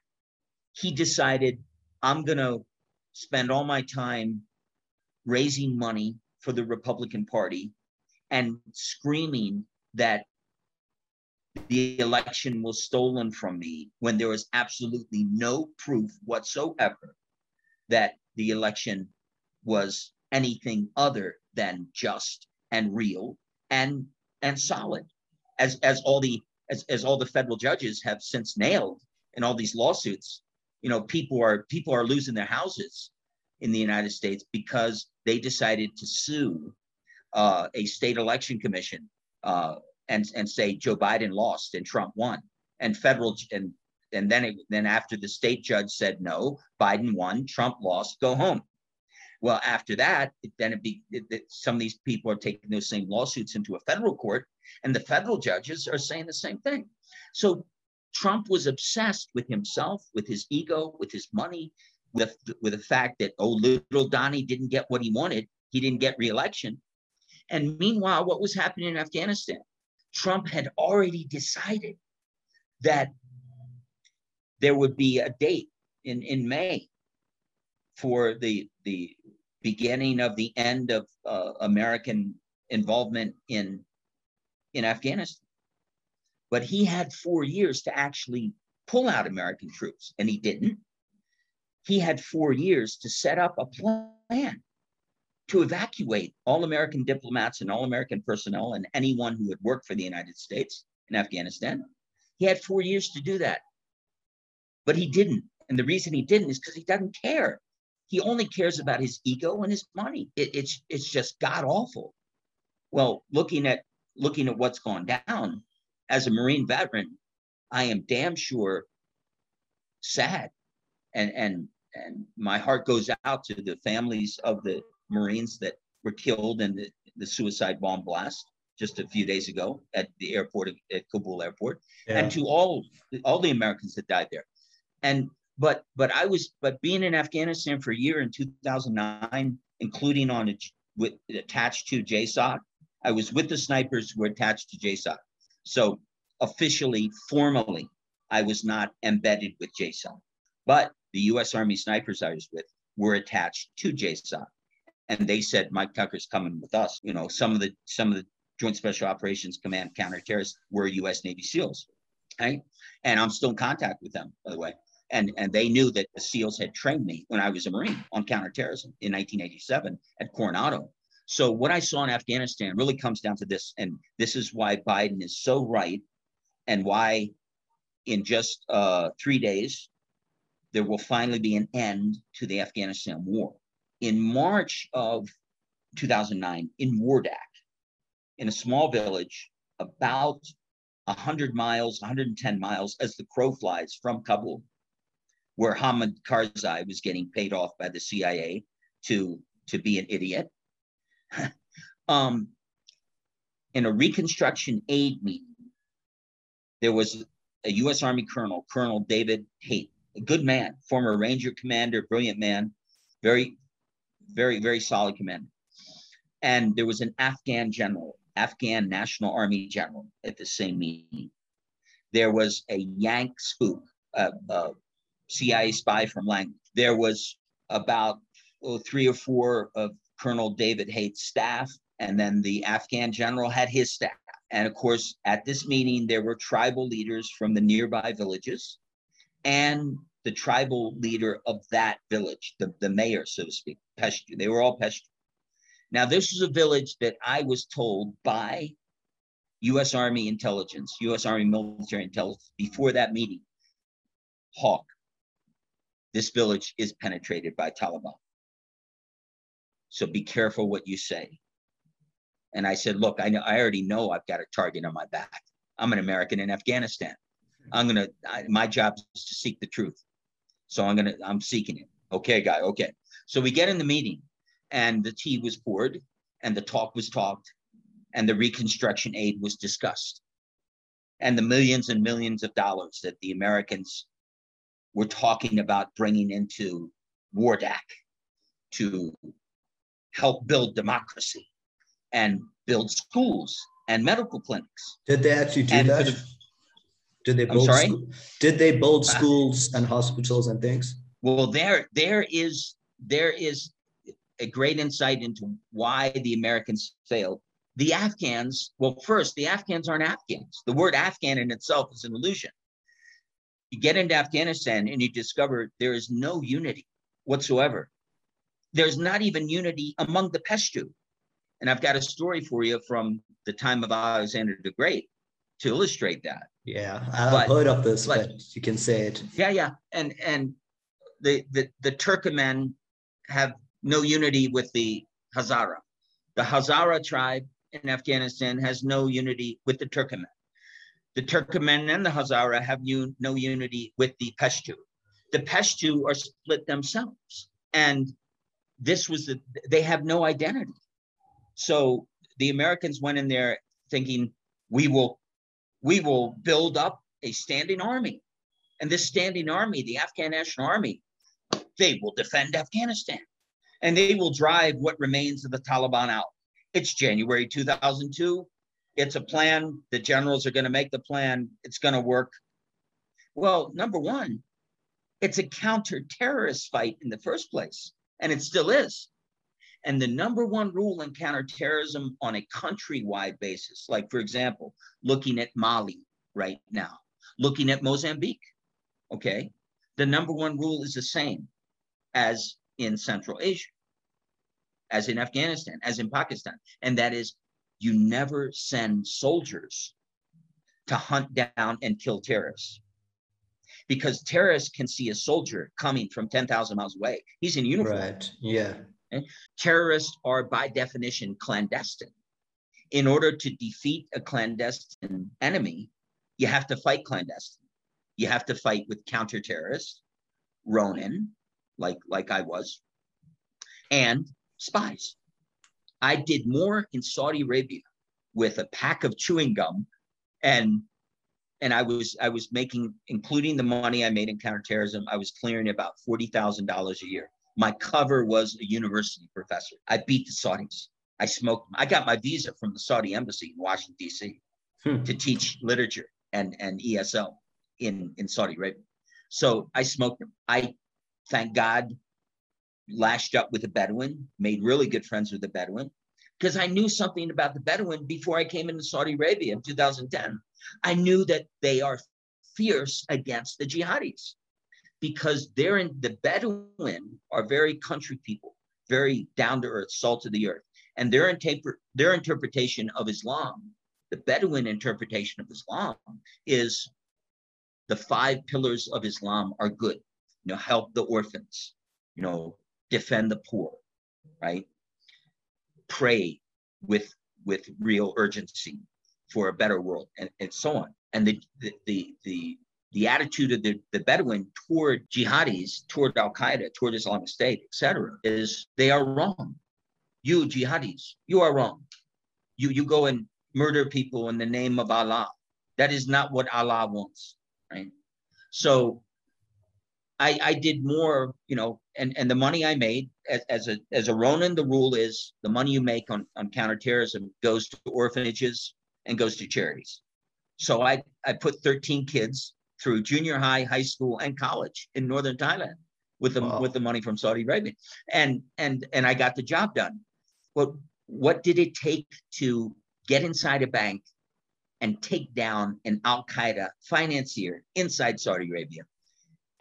He decided, I'm going to spend all my time raising money for the Republican Party and screaming that the election was stolen from me when there was absolutely no proof whatsoever that the election was anything other than just and real and and solid, as as all the as, as all the federal judges have since nailed in all these lawsuits. You know, people are people are losing their houses in the United States because they decided to sue uh, a state election commission uh, and and say Joe Biden lost and Trump won, and federal and and then it, then after the state judge said no, Biden won, Trump lost, go home. Well, after that, it, then it be it, it, some of these people are taking those same lawsuits into a federal court, and the federal judges are saying the same thing. So Trump was obsessed with himself, with his ego, with his money, with with the fact that oh, little Donnie didn't get what he wanted. He didn't get reelection. And meanwhile, what was happening in Afghanistan? Trump had already decided that there would be a date in, in May for the the beginning of the end of uh, American involvement in in Afghanistan. But he had four years to actually pull out American troops, and he didn't. He had four years to set up a plan to evacuate all American diplomats and all American personnel and anyone who had worked for the United States in Afghanistan. He had four years to do that. But he didn't. And the reason he didn't is because he doesn't care. He only cares about his ego and his money. It, it's it's just god awful. Well, looking at looking at what's gone down as a Marine veteran, I am damn sure sad, and and and my heart goes out to the families of the Marines that were killed in the, the suicide bomb blast just a few days ago at the airport at Kabul airport, yeah. and to all all the Americans that died there. And but but I was but being in Afghanistan for a year in 2009, including on a, with attached to JSOC, I was with the snipers who were attached to JSOC. So officially, formally, I was not embedded with JSOC, but the U.S. Army snipers I was with were attached to JSOC, and they said Mike Tucker's coming with us. You know, some of the some of the Joint Special Operations Command counterterrorists were U.S. Navy SEALs, right? And I'm still in contact with them, by the way and and they knew that the SEALs had trained me when I was a Marine on counterterrorism in 1987 at Coronado. So what I saw in Afghanistan really comes down to this, and this is why Biden is so right and why in just uh, three days there will finally be an end to the Afghanistan war. In March of 2009, in Wardak, in a small village about 100 miles, 110 miles as the crow flies from Kabul, where Hamid Karzai was getting paid off by the CIA to, to be an idiot. *laughs* um, in a reconstruction aid meeting, there was a U.S. Army colonel, Colonel David Haight, a good man, former Ranger commander, brilliant man, very, very, very solid commander. And there was an Afghan general, Afghan National Army general at the same meeting. There was a Yank spook, a, a CIA spy from Lang. There was about oh, three or four of Colonel David Haight's staff, and then the Afghan general had his staff. And of course, at this meeting, there were tribal leaders from the nearby villages and the tribal leader of that village, the, the mayor, so to speak, Peshtu. They were all Peshtu. Now, this is a village that I was told by U.S. Army intelligence, U.S. Army military intelligence, before that meeting, Hawk, this village is penetrated by Taliban. So be careful what you say. And I said, look, I know I already know I've got a target on my back. I'm an American in Afghanistan. I'm gonna my job is to seek the truth. So I'm gonna I'm seeking it. Okay, guy. Okay. So we get in the meeting, and the tea was poured, and the talk was talked, and the reconstruction aid was discussed, and the millions and millions of dollars that the Americans were talking about bringing into Wardak to help build democracy and build schools and medical clinics. Did they actually do and that? The, did they build? School, did they build uh, schools uh, and hospitals and things? Well, there there is there is a great insight into why the Americans failed. The Afghans, well, first, the Afghans aren't Afghans. The word Afghan in itself is an illusion. You get into Afghanistan and you discover there is no unity whatsoever. There's not even unity among the Pashto. And I've got a story for you from the time of Alexander the Great to illustrate that. Yeah, I've but, heard of this, but, but, you can say it. Yeah, yeah, and and the the the Turkmen have no unity with the Hazara. The Hazara tribe in Afghanistan has no unity with the Turkmen. The Turkmen and the Hazara have un- no unity with the Pashto. The Pashto are split themselves, and this was the they have no identity. So the Americans went in there thinking we will we will build up a standing army. And this standing army, the Afghan National Army, they will defend Afghanistan and they will drive what remains of the Taliban out. It's January 2002. It's a plan. The generals are going to make the plan. It's going to work. Well, number one, it's a counter terrorist fight in the first place, and it still is. And the number one rule in counterterrorism on a countrywide basis, like for example, looking at Mali right now, looking at Mozambique, okay, the number one rule is the same as in Central Asia, as in Afghanistan, as in Pakistan. And that is you never send soldiers to hunt down and kill terrorists. Because terrorists can see a soldier coming from 10,000 miles away. He's in uniform. Right. Yeah. Okay? Terrorists are by definition clandestine. In order to defeat a clandestine enemy, you have to fight clandestine. You have to fight with counter-terrorists, Ronin, like, like I was, and spies. I did more in Saudi Arabia with a pack of chewing gum and and I was I was making, including the money I made in counterterrorism, I was clearing about forty thousand dollars a year. My cover was a university professor. I beat the Saudis. I smoked. I got my visa from the Saudi embassy in Washington D.C. Hmm. to teach literature and and ESL in in Saudi Arabia. So I smoked them. I thank God lashed up with a Bedouin, made really good friends with the Bedouin because I knew something about the Bedouin before I came into Saudi Arabia in 2010. I knew that they are fierce against the jihadis because they're in the Bedouin are very country people, very down to earth, salt of the earth. And their, interpre- their interpretation of Islam The Bedouin interpretation of Islam is the five pillars of Islam are good. You know, help the orphans, you know, defend the poor, right? Pray with with real urgency for a better world, and, and so on. And the the the the, attitude of the, the Bedouin toward jihadis, toward Al Qaeda, toward Islamic State, etc., is they are wrong. You jihadis, you are wrong. You you go and murder people in the name of Allah. That is not what Allah wants, right? So I, I did more, you know, and, and the money I made as, as a as a Ronin, the rule is the money you make on, on counterterrorism goes to orphanages and goes to charities. So I, I put 13 kids through junior high, high school, and college in northern Thailand with the wow. with the money from Saudi Arabia. And and and I got the job done. But what did it take to get inside a bank and take down an Al Qaeda financier inside Saudi Arabia.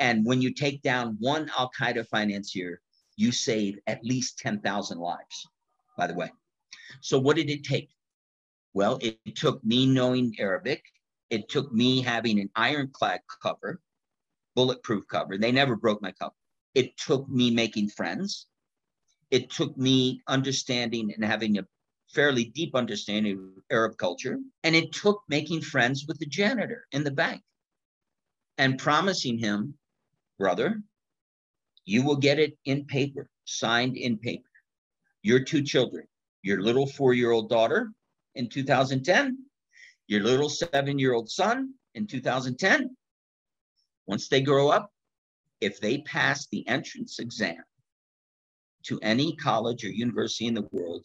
And when you take down one Al Qaeda financier, you save at least 10,000 lives, by the way. So, what did it take? Well, it took me knowing Arabic, it took me having an ironclad cover, bulletproof cover. They never broke my cover. It took me making friends. It took me understanding and having a fairly deep understanding of Arab culture. And it took making friends with the janitor in the bank and promising him, brother, you will get it in paper, signed in paper. Your two children, your little four year old daughter in 2010, your little seven year old son in 2010. Once they grow up, if they pass the entrance exam to any college or university in the world,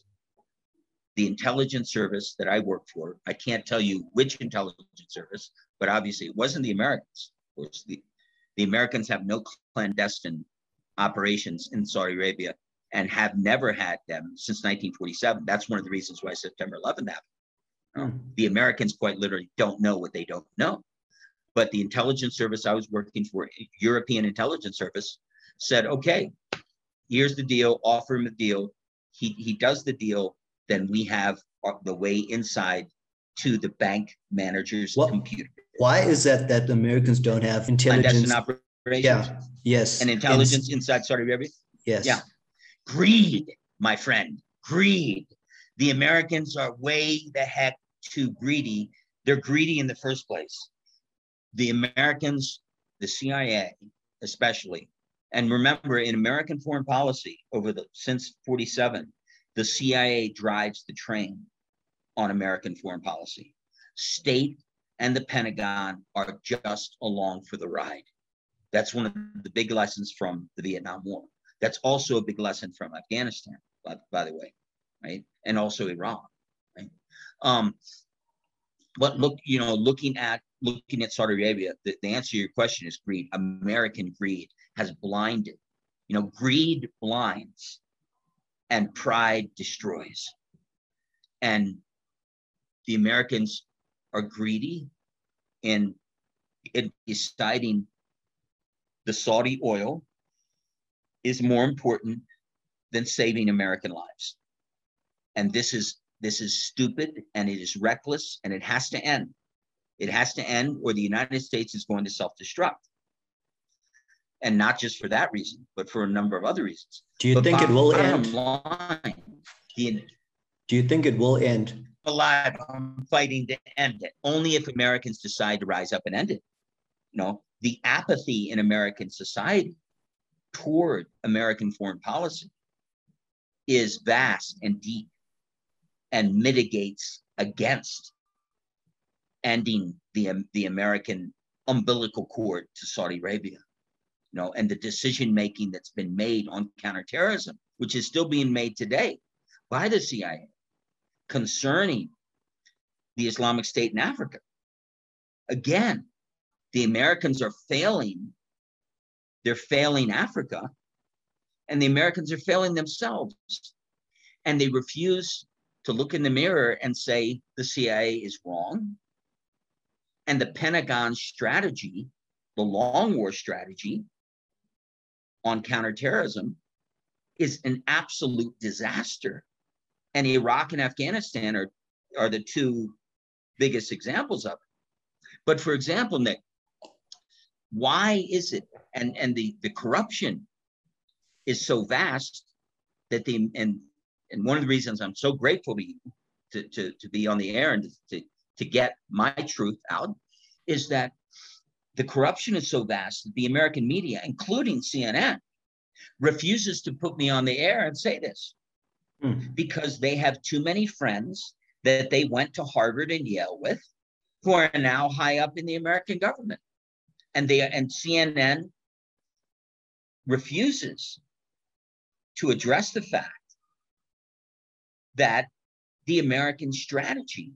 the intelligence service that I work for, I can't tell you which intelligence service, but obviously it wasn't the Americans. Of course, the, the Americans have no clandestine operations in Saudi Arabia and have never had them since 1947. That's one of the reasons why September 11th happened. Um, the Americans quite literally don't know what they don't know. But the intelligence service I was working for, European intelligence service, said, okay, here's the deal, offer him a deal. He, he does the deal then we have the way inside to the bank manager's computer. Why is that that Americans don't have intelligence? operations. Yeah. Yes. And intelligence inside Saudi Arabia. Yes. Yeah. Greed, my friend. Greed. The Americans are way the heck too greedy. They're greedy in the first place. The Americans, the CIA, especially, and remember, in American foreign policy over the since 47, the CIA drives the train on American foreign policy. State and the Pentagon are just along for the ride. That's one of the big lessons from the Vietnam War. That's also a big lesson from Afghanistan, by, by the way, right? And also Iran, right? Um, but look, you know, looking at looking at Saudi Arabia, the, the answer to your question is greed. American greed has blinded. You know, greed blinds and pride destroys. And the Americans are greedy in, in deciding the Saudi oil is more important than saving American lives. And this is this is stupid and it is reckless and it has to end. It has to end or the United States is going to self-destruct and not just for that reason, but for a number of other reasons. Do you but think it will end? Line, the, Do you think it will end? Alive, I'm fighting to end it. Only if Americans decide to rise up and end it. You know, the apathy in American society toward American foreign policy is vast and deep and mitigates against ending the, um, the American umbilical cord to Saudi Arabia you know, and the decision making that's been made on counterterrorism, which is still being made today by the CIA concerning the Islamic State in Africa. Again, the Americans are failing. They're failing Africa, and the Americans are failing themselves. And they refuse to look in the mirror and say the CIA is wrong. And the Pentagon strategy, the long war strategy, on counterterrorism is an absolute disaster. And Iraq and Afghanistan are, are the two biggest examples of it. But for example, Nick, why is it and and the the corruption is so vast that the and and one of the reasons I'm so grateful to you to, to, to be on the air and to, to get my truth out is that the corruption is so vast that the American media, including CNN, refuses to put me on the air and say this hmm. because they have too many friends that they went to Harvard and Yale with who are now high up in the American government. And they and CNN refuses to address the fact that the American strategy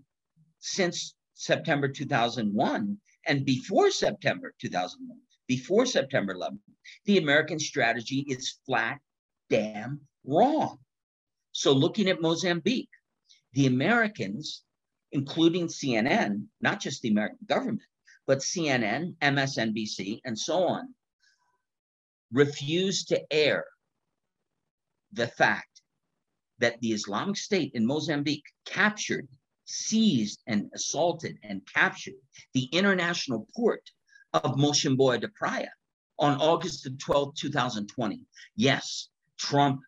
since September 2001 and before September 2001, before September 11, the American strategy is flat damn wrong. So, looking at Mozambique, the Americans, including CNN, not just the American government, but CNN, MSNBC, and so on, refused to air the fact that the Islamic State in Mozambique captured, seized, and assaulted and captured the international port of Mocimboa da Praia on August the 12th, 2020. Yes, Trump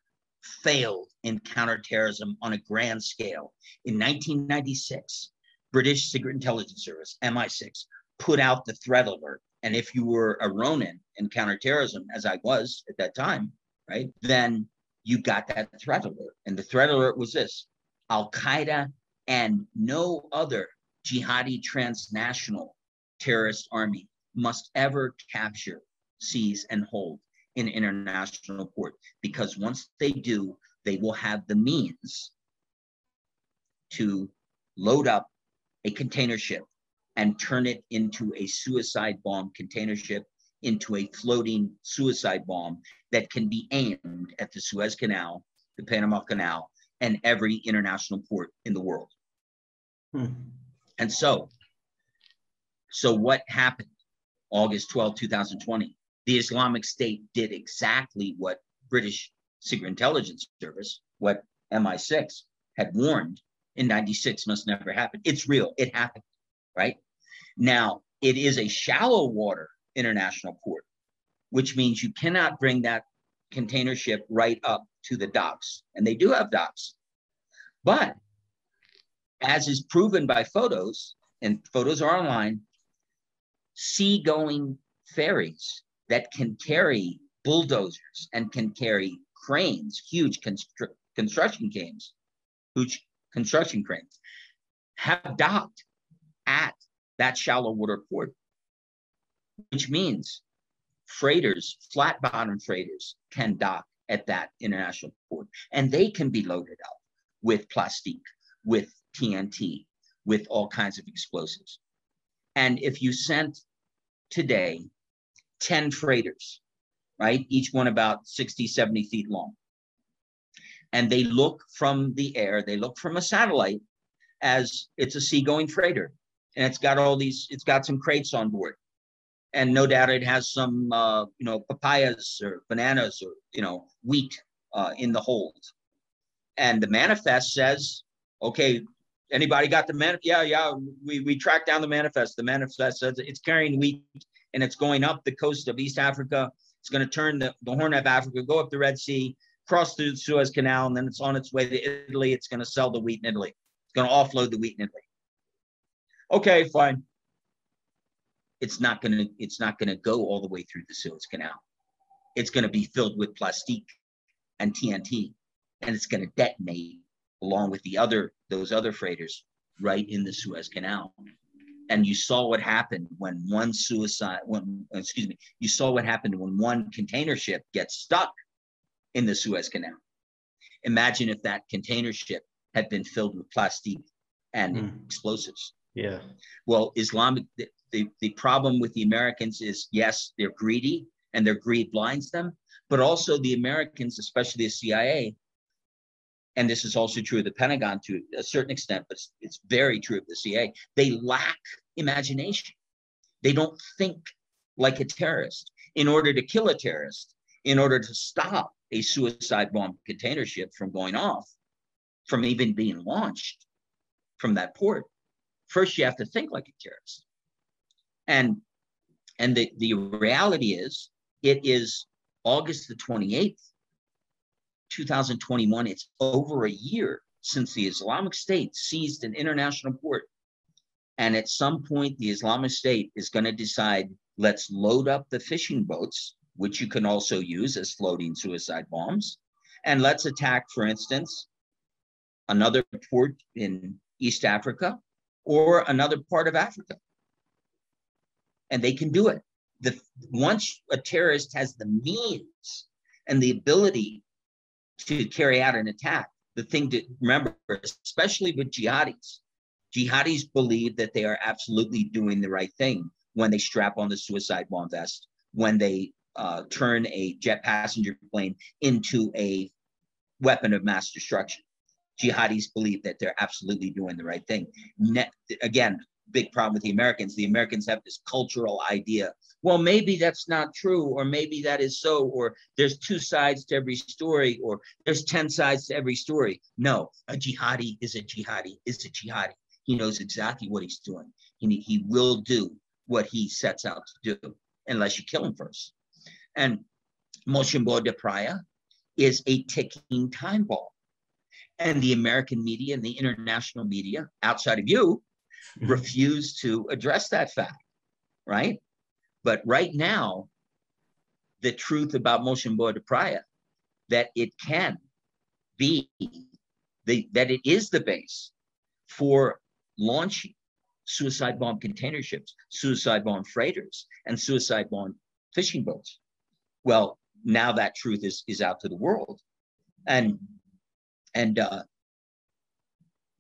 failed in counterterrorism on a grand scale. In 1996, British Secret Intelligence Service, MI6, put out the threat alert. And if you were a Ronin in counterterrorism, as I was at that time, right, then you got that threat alert. And the threat alert was this Al Qaeda and no other jihadi transnational terrorist army must ever capture, seize, and hold in international port because once they do, they will have the means to load up a container ship and turn it into a suicide bomb container ship into a floating suicide bomb that can be aimed at the Suez Canal, the Panama Canal, and every international port in the world. Hmm. And so, so what happened August 12, 2020? The Islamic State did exactly what British Secret Intelligence Service, what MI6 had warned in 96 must never happen. It's real. It happened, right? Now, it is a shallow water international port, which means you cannot bring that container ship right up to the docks. And they do have docks. But as is proven by photos, and photos are online, seagoing ferries that can carry bulldozers and can carry cranes, huge constru- construction cranes, huge construction cranes, have docked at that shallow water port which means freighters, flat bottom freighters, can dock at that international port and they can be loaded up with plastic, with TNT, with all kinds of explosives. And if you sent today 10 freighters, right, each one about 60, 70 feet long, and they look from the air, they look from a satellite as it's a seagoing freighter. And it's got all these, it's got some crates on board. And no doubt it has some uh, you know papayas or bananas or you know wheat uh, in the hold. And the manifest says okay anybody got the man yeah yeah we, we tracked down the manifest. The manifest says it's carrying wheat and it's going up the coast of east africa it's going to turn the, the horn of africa go up the red sea cross through the suez canal and then it's on its way to italy it's going to sell the wheat in italy it's going to offload the wheat in italy okay fine it's not going to it's not going to go all the way through the Suez Canal. It's going to be filled with plastique and TNT, and it's going to detonate along with the other those other freighters right in the Suez Canal. And you saw what happened when one suicide, when excuse me, you saw what happened when one container ship gets stuck in the Suez Canal. Imagine if that container ship had been filled with plastic and mm. explosives. Yeah. Well, Islamic the, the problem with the Americans is yes, they're greedy and their greed blinds them, but also the Americans, especially the CIA, and this is also true of the Pentagon to a certain extent, but it's, it's very true of the CIA, they lack imagination. They don't think like a terrorist. In order to kill a terrorist, in order to stop a suicide bomb container ship from going off, from even being launched from that port, first you have to think like a terrorist. And and the, the reality is it is August the 28th, 2021. It's over a year since the Islamic State seized an international port. And at some point, the Islamic State is going to decide let's load up the fishing boats, which you can also use as floating suicide bombs, and let's attack, for instance, another port in East Africa or another part of Africa. And they can do it. The, once a terrorist has the means and the ability to carry out an attack, the thing to remember, especially with jihadis, jihadis believe that they are absolutely doing the right thing when they strap on the suicide bomb vest, when they uh, turn a jet passenger plane into a weapon of mass destruction. Jihadis believe that they're absolutely doing the right thing. Ne- again, big problem with the Americans. The Americans have this cultural idea. Well, maybe that's not true, or maybe that is so, or there's two sides to every story, or there's 10 sides to every story. No, a jihadi is a jihadi, is a jihadi. He knows exactly what he's doing. He, he will do what he sets out to do, unless you kill him first. And Mocimboa da Praia is a ticking time bomb. And the American media and the international media outside of you *laughs* refuse to address that fact, right? But right now, the truth about Mocimboa da Praia, that it can be the, that it is the base for launching suicide bomb container ships, suicide bomb freighters, and suicide bomb fishing boats. Well, now that truth is is out to the world, and and uh,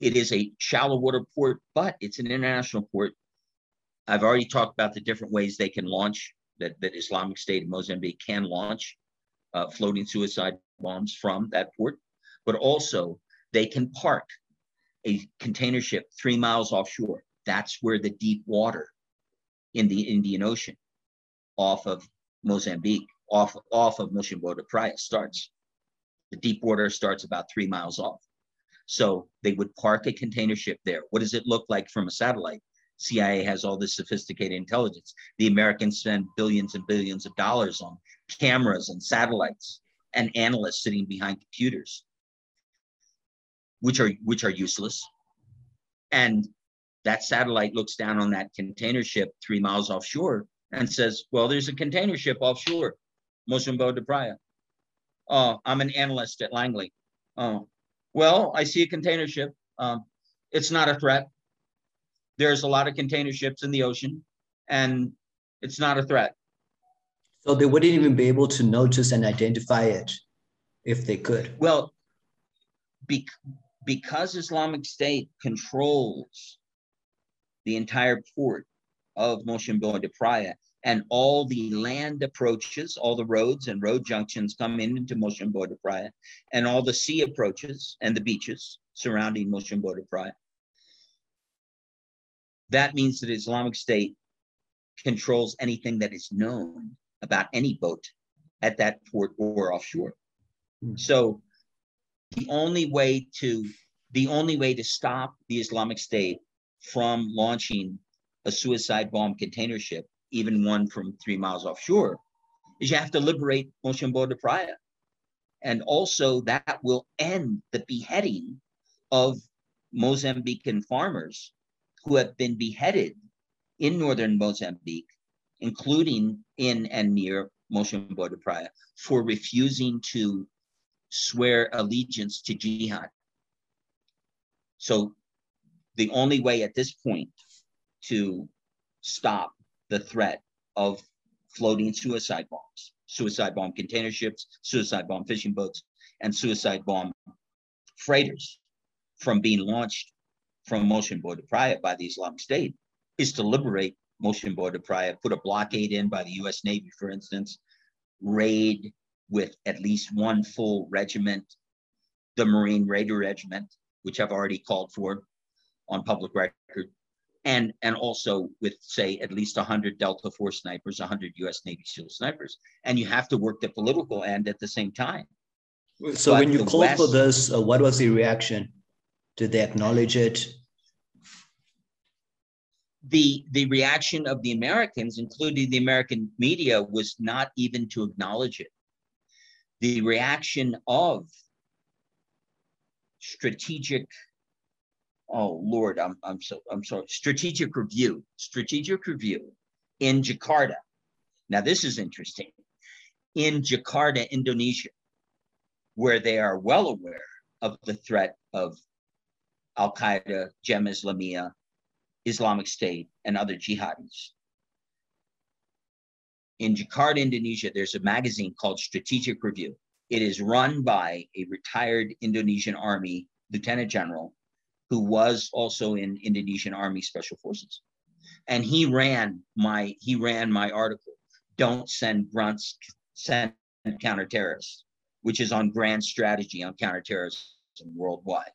it is a shallow water port, but it's an international port. I've already talked about the different ways they can launch that that Islamic State of Mozambique can launch uh, floating suicide bombs from that port, but also they can park a container ship three miles offshore. That's where the deep water in the Indian Ocean off of Mozambique, off, off of Mocimboa da Praia starts. The deep water starts about three miles off. So they would park a container ship there. What does it look like from a satellite? CIA has all this sophisticated intelligence. The Americans spend billions and billions of dollars on cameras and satellites and analysts sitting behind computers, which are which are useless. And that satellite looks down on that container ship three miles offshore and says, Well, there's a container ship offshore, Mocimboa da Praia. Oh, I'm an analyst at Langley. Oh, well, I see a container ship. Um, it's not a threat. There's a lot of container ships in the ocean, and it's not a threat. So they wouldn't even be able to notice and identify it if they could. Well, be- because Islamic State controls the entire port of Mocimboa da Praia and all the land approaches, all the roads and road junctions come in into Mocimboa da Praia, and all the sea approaches and the beaches surrounding Mocimboa da Praia. That means that Islamic State controls anything that is known about any boat at that port or offshore. Mm. So the only way to the only way to stop the Islamic State from launching a suicide bomb container ship, even one from three miles offshore, is you have to liberate Mocimboa da Praia. And also that will end the beheading of Mozambican farmers who have been beheaded in northern Mozambique, including in and near Mocimboa da Praia, for refusing to swear allegiance to jihad. So the only way at this point to stop the threat of floating suicide bombs, suicide bomb container ships, suicide bomb fishing boats, and suicide bomb freighters from being launched from Mocimboa da Praia by the Islamic State is to liberate Mocimboa da Praia, put a blockade in by the US Navy, for instance, raid with at least one full regiment, the Marine Raider Regiment, which I've already called for on public record, and and also with say at least 100 delta force snipers 100 us navy seal snipers. And you have to work the political end at the same time. So but when you called West, for this uh, what was the reaction did they acknowledge it the the reaction of the Americans, including the American media, was not even to acknowledge it. The reaction of strategic, oh Lord, I'm I'm so I'm sorry, strategic review, strategic review in Jakarta. Now this is interesting. In Jakarta, Indonesia, where they are well aware of the threat of Al Qaeda, Jemaah Islamiyah, Islamic State, and other jihadis. In Jakarta, Indonesia, there's a magazine called Strategic Review. It is run by a retired Indonesian Army lieutenant general who was also in Indonesian Army Special Forces. And he ran my he ran my article, Don't Send Grunts, Send Counterterrorists, which is on grand strategy on counterterrorism worldwide,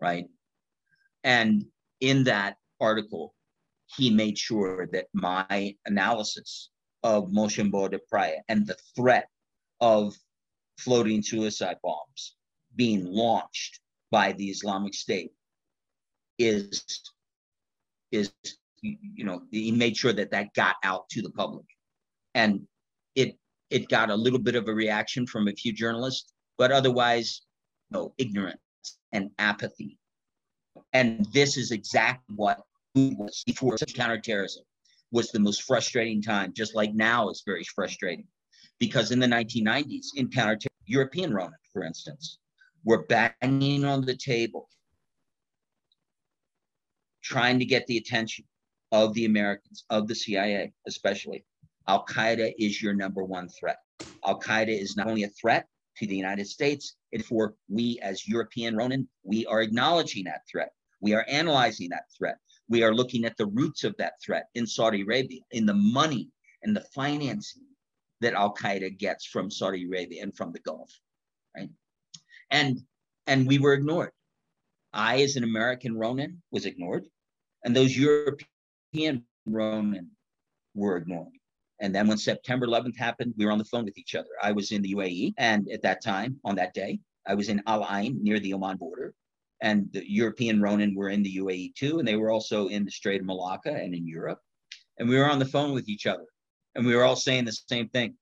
right? And in that article, he made sure that my analysis of Mocimboa da Praia and the threat of floating suicide bombs being launched by the Islamic State is is you know he made sure that that got out to the public. And it it got a little bit of a reaction from a few journalists but otherwise no ignorance and apathy and this is exactly what was before counterterrorism was the most frustrating time, just like now it's very frustrating. Because in the 1990s, in counter European Ronin, for instance, were banging on the table, trying to get the attention of the Americans, of the CIA, especially. Al Qaeda is your number one threat. Al Qaeda is not only a threat to the United States, it's for we as European Ronin, we are acknowledging that threat. We are analyzing that threat. We are looking at the roots of that threat in Saudi Arabia, in the money and the financing that Al Qaeda gets from Saudi Arabia and from the Gulf, right? And and we were ignored. I, as an American Ronin, was ignored, and those European Ronin were ignored. And then when September 11th happened, we were on the phone with each other. I was in the UAE, and at that time, on that day, I was in Al Ain near the Oman border, and the European Ronin were in the UAE too, and they were also in the Strait of Malacca and in Europe. And we were on the phone with each other, and we were all saying the same thing.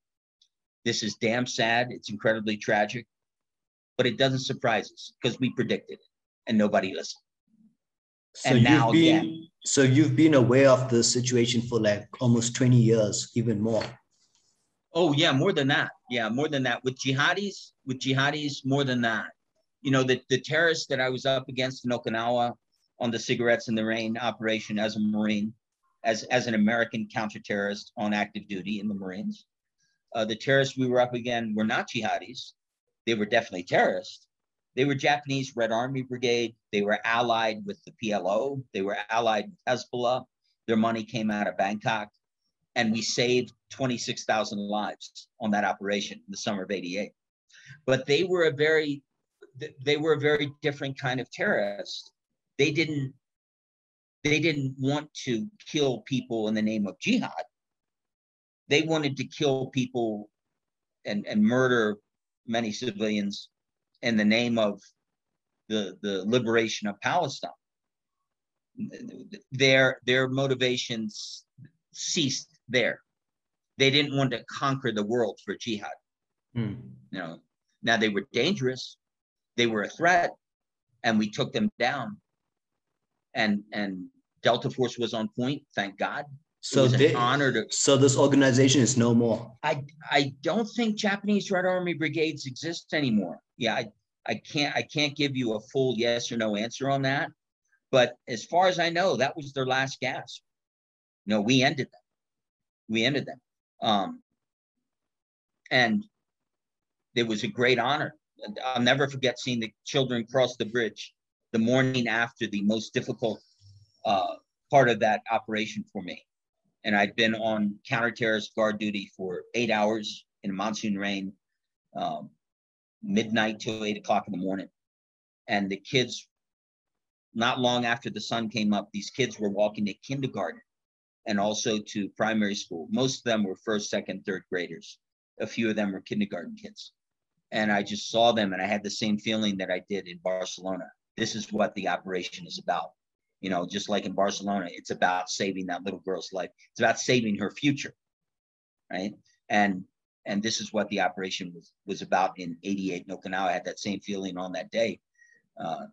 This is damn sad. It's incredibly tragic, but it doesn't surprise us because we predicted it, and nobody listened. So and now been, again. So you've been aware of the situation for like almost 20 years, even more. Oh yeah, more than that. Yeah, more than that. With jihadis, with jihadis, more than that you know, the, the terrorists that I was up against in Okinawa on the cigarettes in the rain operation as a Marine, as, as an American counterterrorist on active duty in the Marines. Uh, the terrorists we were up against were not jihadis. They were definitely terrorists. They were Japanese Red Army Brigade. They were allied with the PLO. They were allied with Hezbollah. Their money came out of Bangkok. And we saved 26,000 lives on that operation in the summer of 88. But they were a very they were a very different kind of terrorist. They didn't they didn't want to kill people in the name of jihad. They wanted to kill people and, and murder many civilians in the name of the, the liberation of Palestine. Their, their motivations ceased there. They didn't want to conquer the world for jihad. Mm. You know, now they were dangerous they were a threat and we took them down. And and Delta Force was on point, thank God. So they, honor to, so this organization is no more. I I don't think Japanese Red Army brigades exist anymore. Yeah, I, I can't I can't give you a full yes or no answer on that. But as far as I know, that was their last gasp. No, we ended them. We ended them. Um, and it was a great honor I'll never forget seeing the children cross the bridge the morning after the most difficult uh, part of that operation for me. And I'd been on counter-terrorist guard duty for eight hours in a monsoon rain, um, midnight till eight o'clock in the morning. And the kids, not long after the sun came up, these kids were walking to kindergarten and also to primary school. Most of them were first, second, third graders. A few of them were kindergarten kids and I just saw them and I had the same feeling that I did in Barcelona. This is what the operation is about. You know, just like in Barcelona, it's about saving that little girl's life. It's about saving her future, right? And and this is what the operation was was about in 88 in Okinawa. I had that same feeling on that day, uh,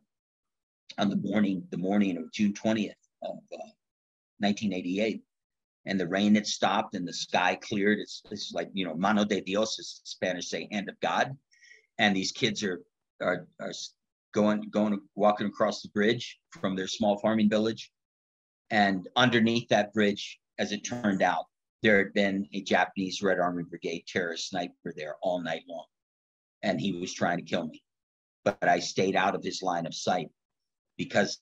on the morning the morning of June 20th of uh, 1988 and the rain had stopped and the sky cleared. It's, it's like, you know, mano de Dios is Spanish say hand of God. And these kids are, are, are going, going, walking across the bridge from their small farming village. And underneath that bridge, as it turned out, there had been a Japanese Red Army Brigade terrorist sniper there all night long. And he was trying to kill me. But I stayed out of his line of sight because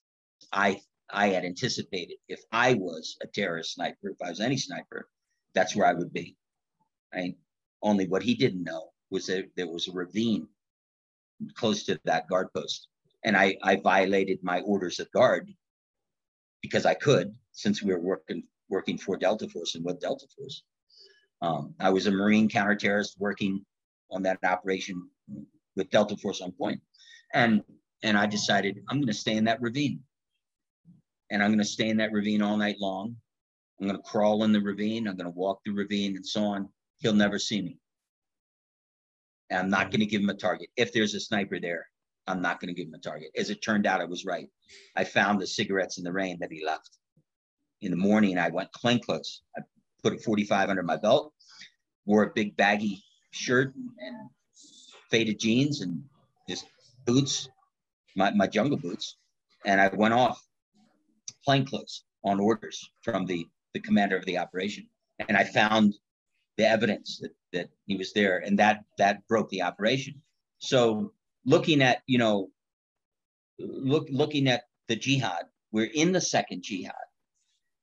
I I had anticipated if I was a terrorist sniper, if I was any sniper, that's where I would be. Right? Only what he didn't know was that there was a ravine close to that guard post. And I, I violated my orders of guard because I could, since we were working working for Delta Force and with Delta Force. Um, I was a Marine counterterrorist working on that operation with Delta Force on point. And and I decided I'm going to stay in that ravine and I'm going to stay in that ravine all night long. I'm going to crawl in the ravine. I'm going to walk the ravine and so on. He'll never see me. I'm not going to give him a target. If there's a sniper there, I'm not going to give him a target. As it turned out, I was right. I found the cigarettes in the rain that he left. In the morning, I went plainclothes. I put a 45 under my belt, wore a big baggy shirt and faded jeans and just boots, my, my jungle boots. And I went off plainclothes on orders from the, the commander of the operation. And I found the evidence that, that he was there and that that broke the operation. So looking at, you know, look looking at the jihad, we're in the second jihad.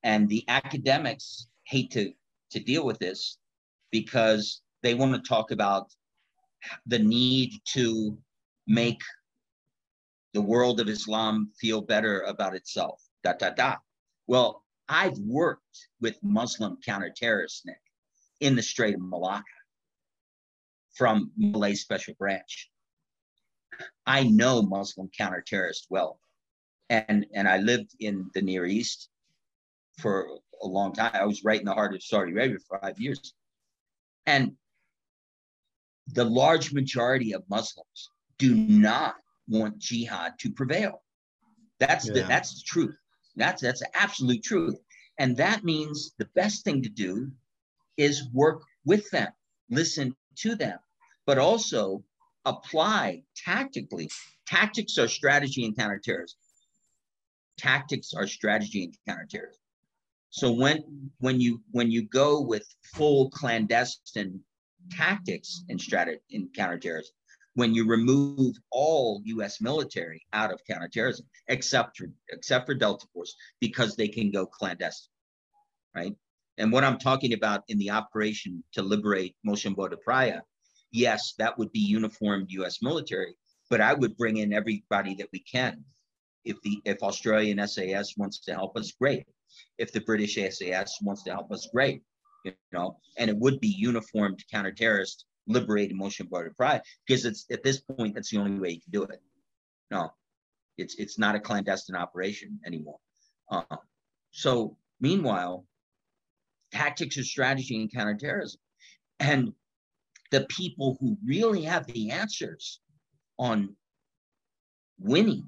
And the academics hate to, to deal with this because they want to talk about the need to make the world of Islam feel better about itself da da da. Well, I've worked with Muslim counterterrorists, Nick, in the Strait of Malacca from Malay Special Branch. I know Muslim counterterrorists well. And, and I lived in the Near East for a long time. I was right in the heart of Saudi Arabia for five years. And the large majority of Muslims do not want jihad to prevail. That's yeah. the that's the truth. That's that's absolute truth. And that means the best thing to do is work with them, listen to them, but also apply tactically. Tactics are strategy in counterterrorism. Tactics are strategy in counterterrorism. So when when you when you go with full clandestine tactics in strategy in counterterrorism, when you remove all U.S. military out of counterterrorism, except for except for Delta Force, because they can go clandestine, right? And what I'm talking about in the operation to liberate Mocimboa de Praia, yes, that would be uniformed U.S. military, but I would bring in everybody that we can. If the if Australian SAS wants to help us, great. If the British SAS wants to help us, great. You know, and it would be uniformed counterterrorist liberate Mocimboa da Praia because it's at this point that's the only way you can do it. No, it's it's not a clandestine operation anymore. Uh, so meanwhile, tactics or strategy in counterterrorism, and the people who really have the answers on winning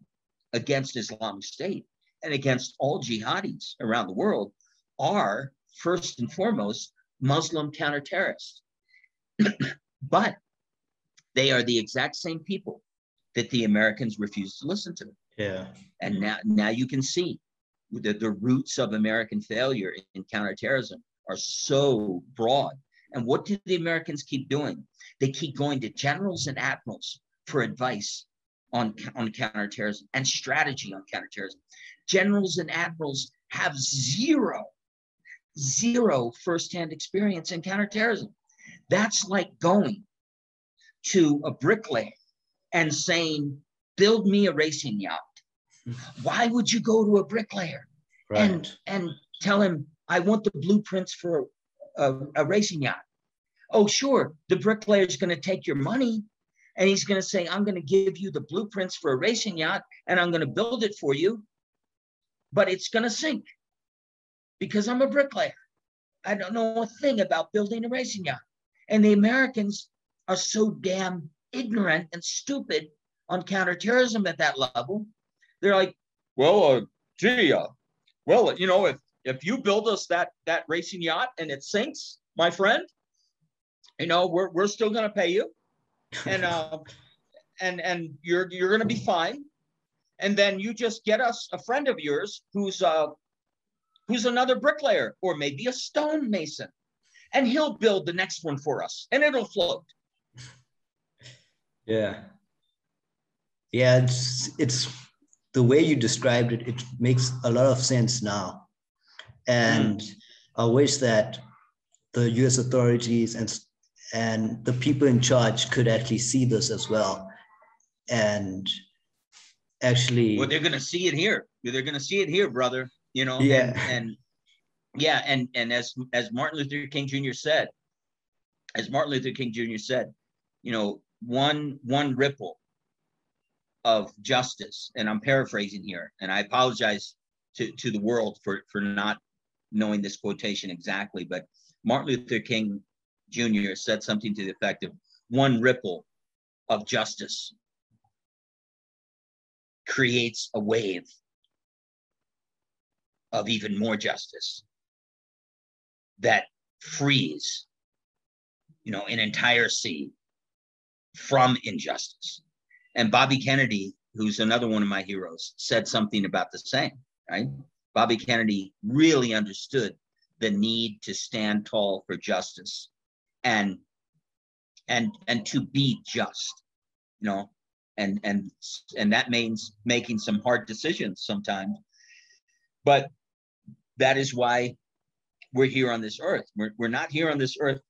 against Islamic State and against all jihadis around the world are first and foremost Muslim counterterrorists. *clears throat* But they are the exact same people that the Americans refused to listen to. Yeah. And now, now you can see that the roots of American failure in counterterrorism are so broad. And what do the Americans keep doing? They keep going to generals and admirals for advice on, on counterterrorism and strategy on counterterrorism. Generals and admirals have zero, zero firsthand experience in counterterrorism. That's like going to a bricklayer and saying, build me a racing yacht. *laughs* Why would you go to a bricklayer right. and, and tell him, I want the blueprints for a, a racing yacht? Oh, sure, the bricklayer is going to take your money and he's going to say, I'm going to give you the blueprints for a racing yacht and I'm going to build it for you. but it's going to sink because I'm a bricklayer. I don't know a thing about building a racing yacht. And the Americans are so damn ignorant and stupid on counterterrorism at that level. They're like, well, uh, gee, uh, well, you know, if if you build us that that racing yacht and it sinks, my friend, you know, we're we're still going to pay you, and uh, *laughs* and and you're you're going to be fine. And then you just get us a friend of yours who's uh who's another bricklayer or maybe a stonemason, and he'll build the next one for us, and it'll float. Yeah. Yeah, it's it's the way you described it, it makes a lot of sense now. And mm. I wish that the US authorities and and the people in charge could actually see this as well. And actually Well, they're gonna see it here. They're gonna see it here, brother. You know, yeah. and, and yeah, and and as as Martin Luther King Jr. said, as Martin Luther King Jr. said, you know, one one ripple of justice, and I'm paraphrasing here, and I apologize to, to the world for, for not knowing this quotation exactly, but Martin Luther King Jr. said something to the effect of one ripple of justice creates a wave of even more justice that frees you know an entire sea from injustice and Bobby Kennedy, who's another one of my heroes, said something about the same, right? Bobby Kennedy really understood the need to stand tall for justice and and and to be just, you know, and and and that means making some hard decisions sometimes. But that is why we're here on this earth. We're, we're not here on this earth.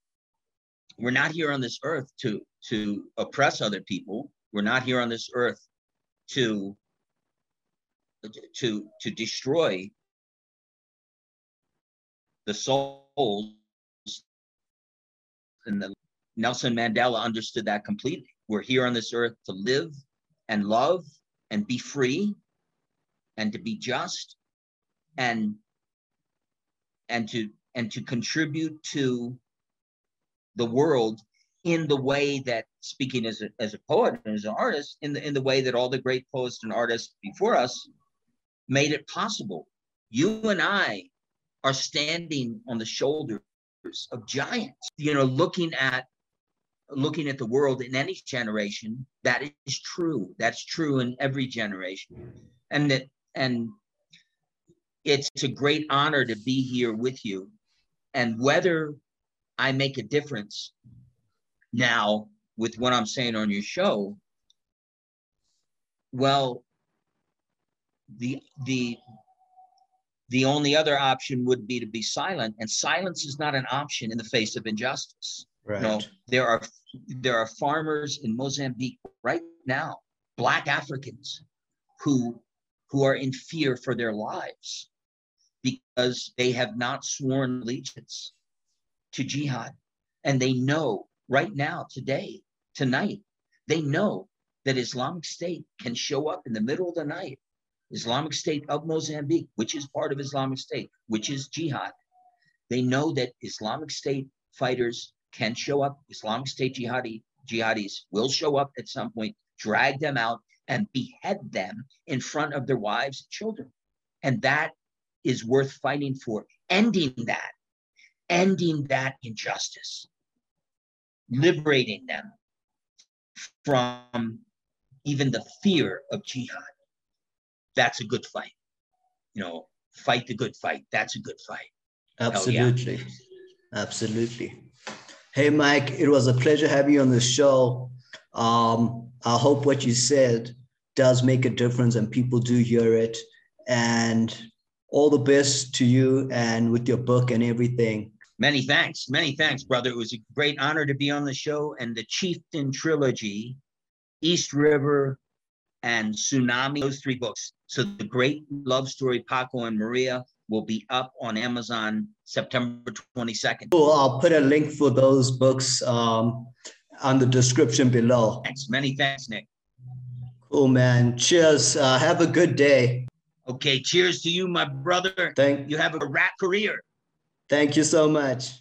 We're not here on this earth to to oppress other people. We're not here on this earth to to to destroy the souls and the Nelson Mandela understood that completely. We're here on this earth to live and love and be free and to be just and and to and to contribute to the world in the way that speaking as a, as a poet and as an artist in the in the way that all the great poets and artists before us made it possible. You and i are standing on the shoulders of giants you know looking at looking at the world in any generation. That is true. That's true in every generation. And that and it's a great honor to be here with you. And whether i make a difference now, with what I'm saying on your show, well, the the the only other option would be to be silent, and silence is not an option in the face of injustice. Right. You know, there are there are farmers in Mozambique right now, Black Africans, who who are in fear for their lives because they have not sworn allegiance to jihad, and they know right now, today, tonight. They know that Islamic State can show up in the middle of the night. Islamic State of Mozambique, which is part of Islamic State, which is jihad. They know that Islamic State fighters can show up. Islamic State jihadi, jihadis will show up at some point, drag them out, and behead them in front of their wives and children. And that is worth fighting for. Ending that, ending that injustice liberating them from even the fear of jihad. That's a good fight. You know, fight the good fight. That's a good fight. Absolutely. Yeah. Absolutely. Hey, Mike, it was a pleasure having you on the show. Um, I hope what you said does make a difference and people do hear it. And all the best to you and with your book and everything. Many thanks. Many thanks, brother. It was a great honor to be on the show. And the Chieftain trilogy, East River and Tsunami, those three books. So the great love story, Paco and Maria, will be up on Amazon September 22nd. Cool. I'll put a link for those books um, on the description below. Thanks. Many thanks, Nick. Cool, man. Cheers. Uh, have a good day. Okay, cheers to you, my brother. Thank You have a rap career. Thank you so much.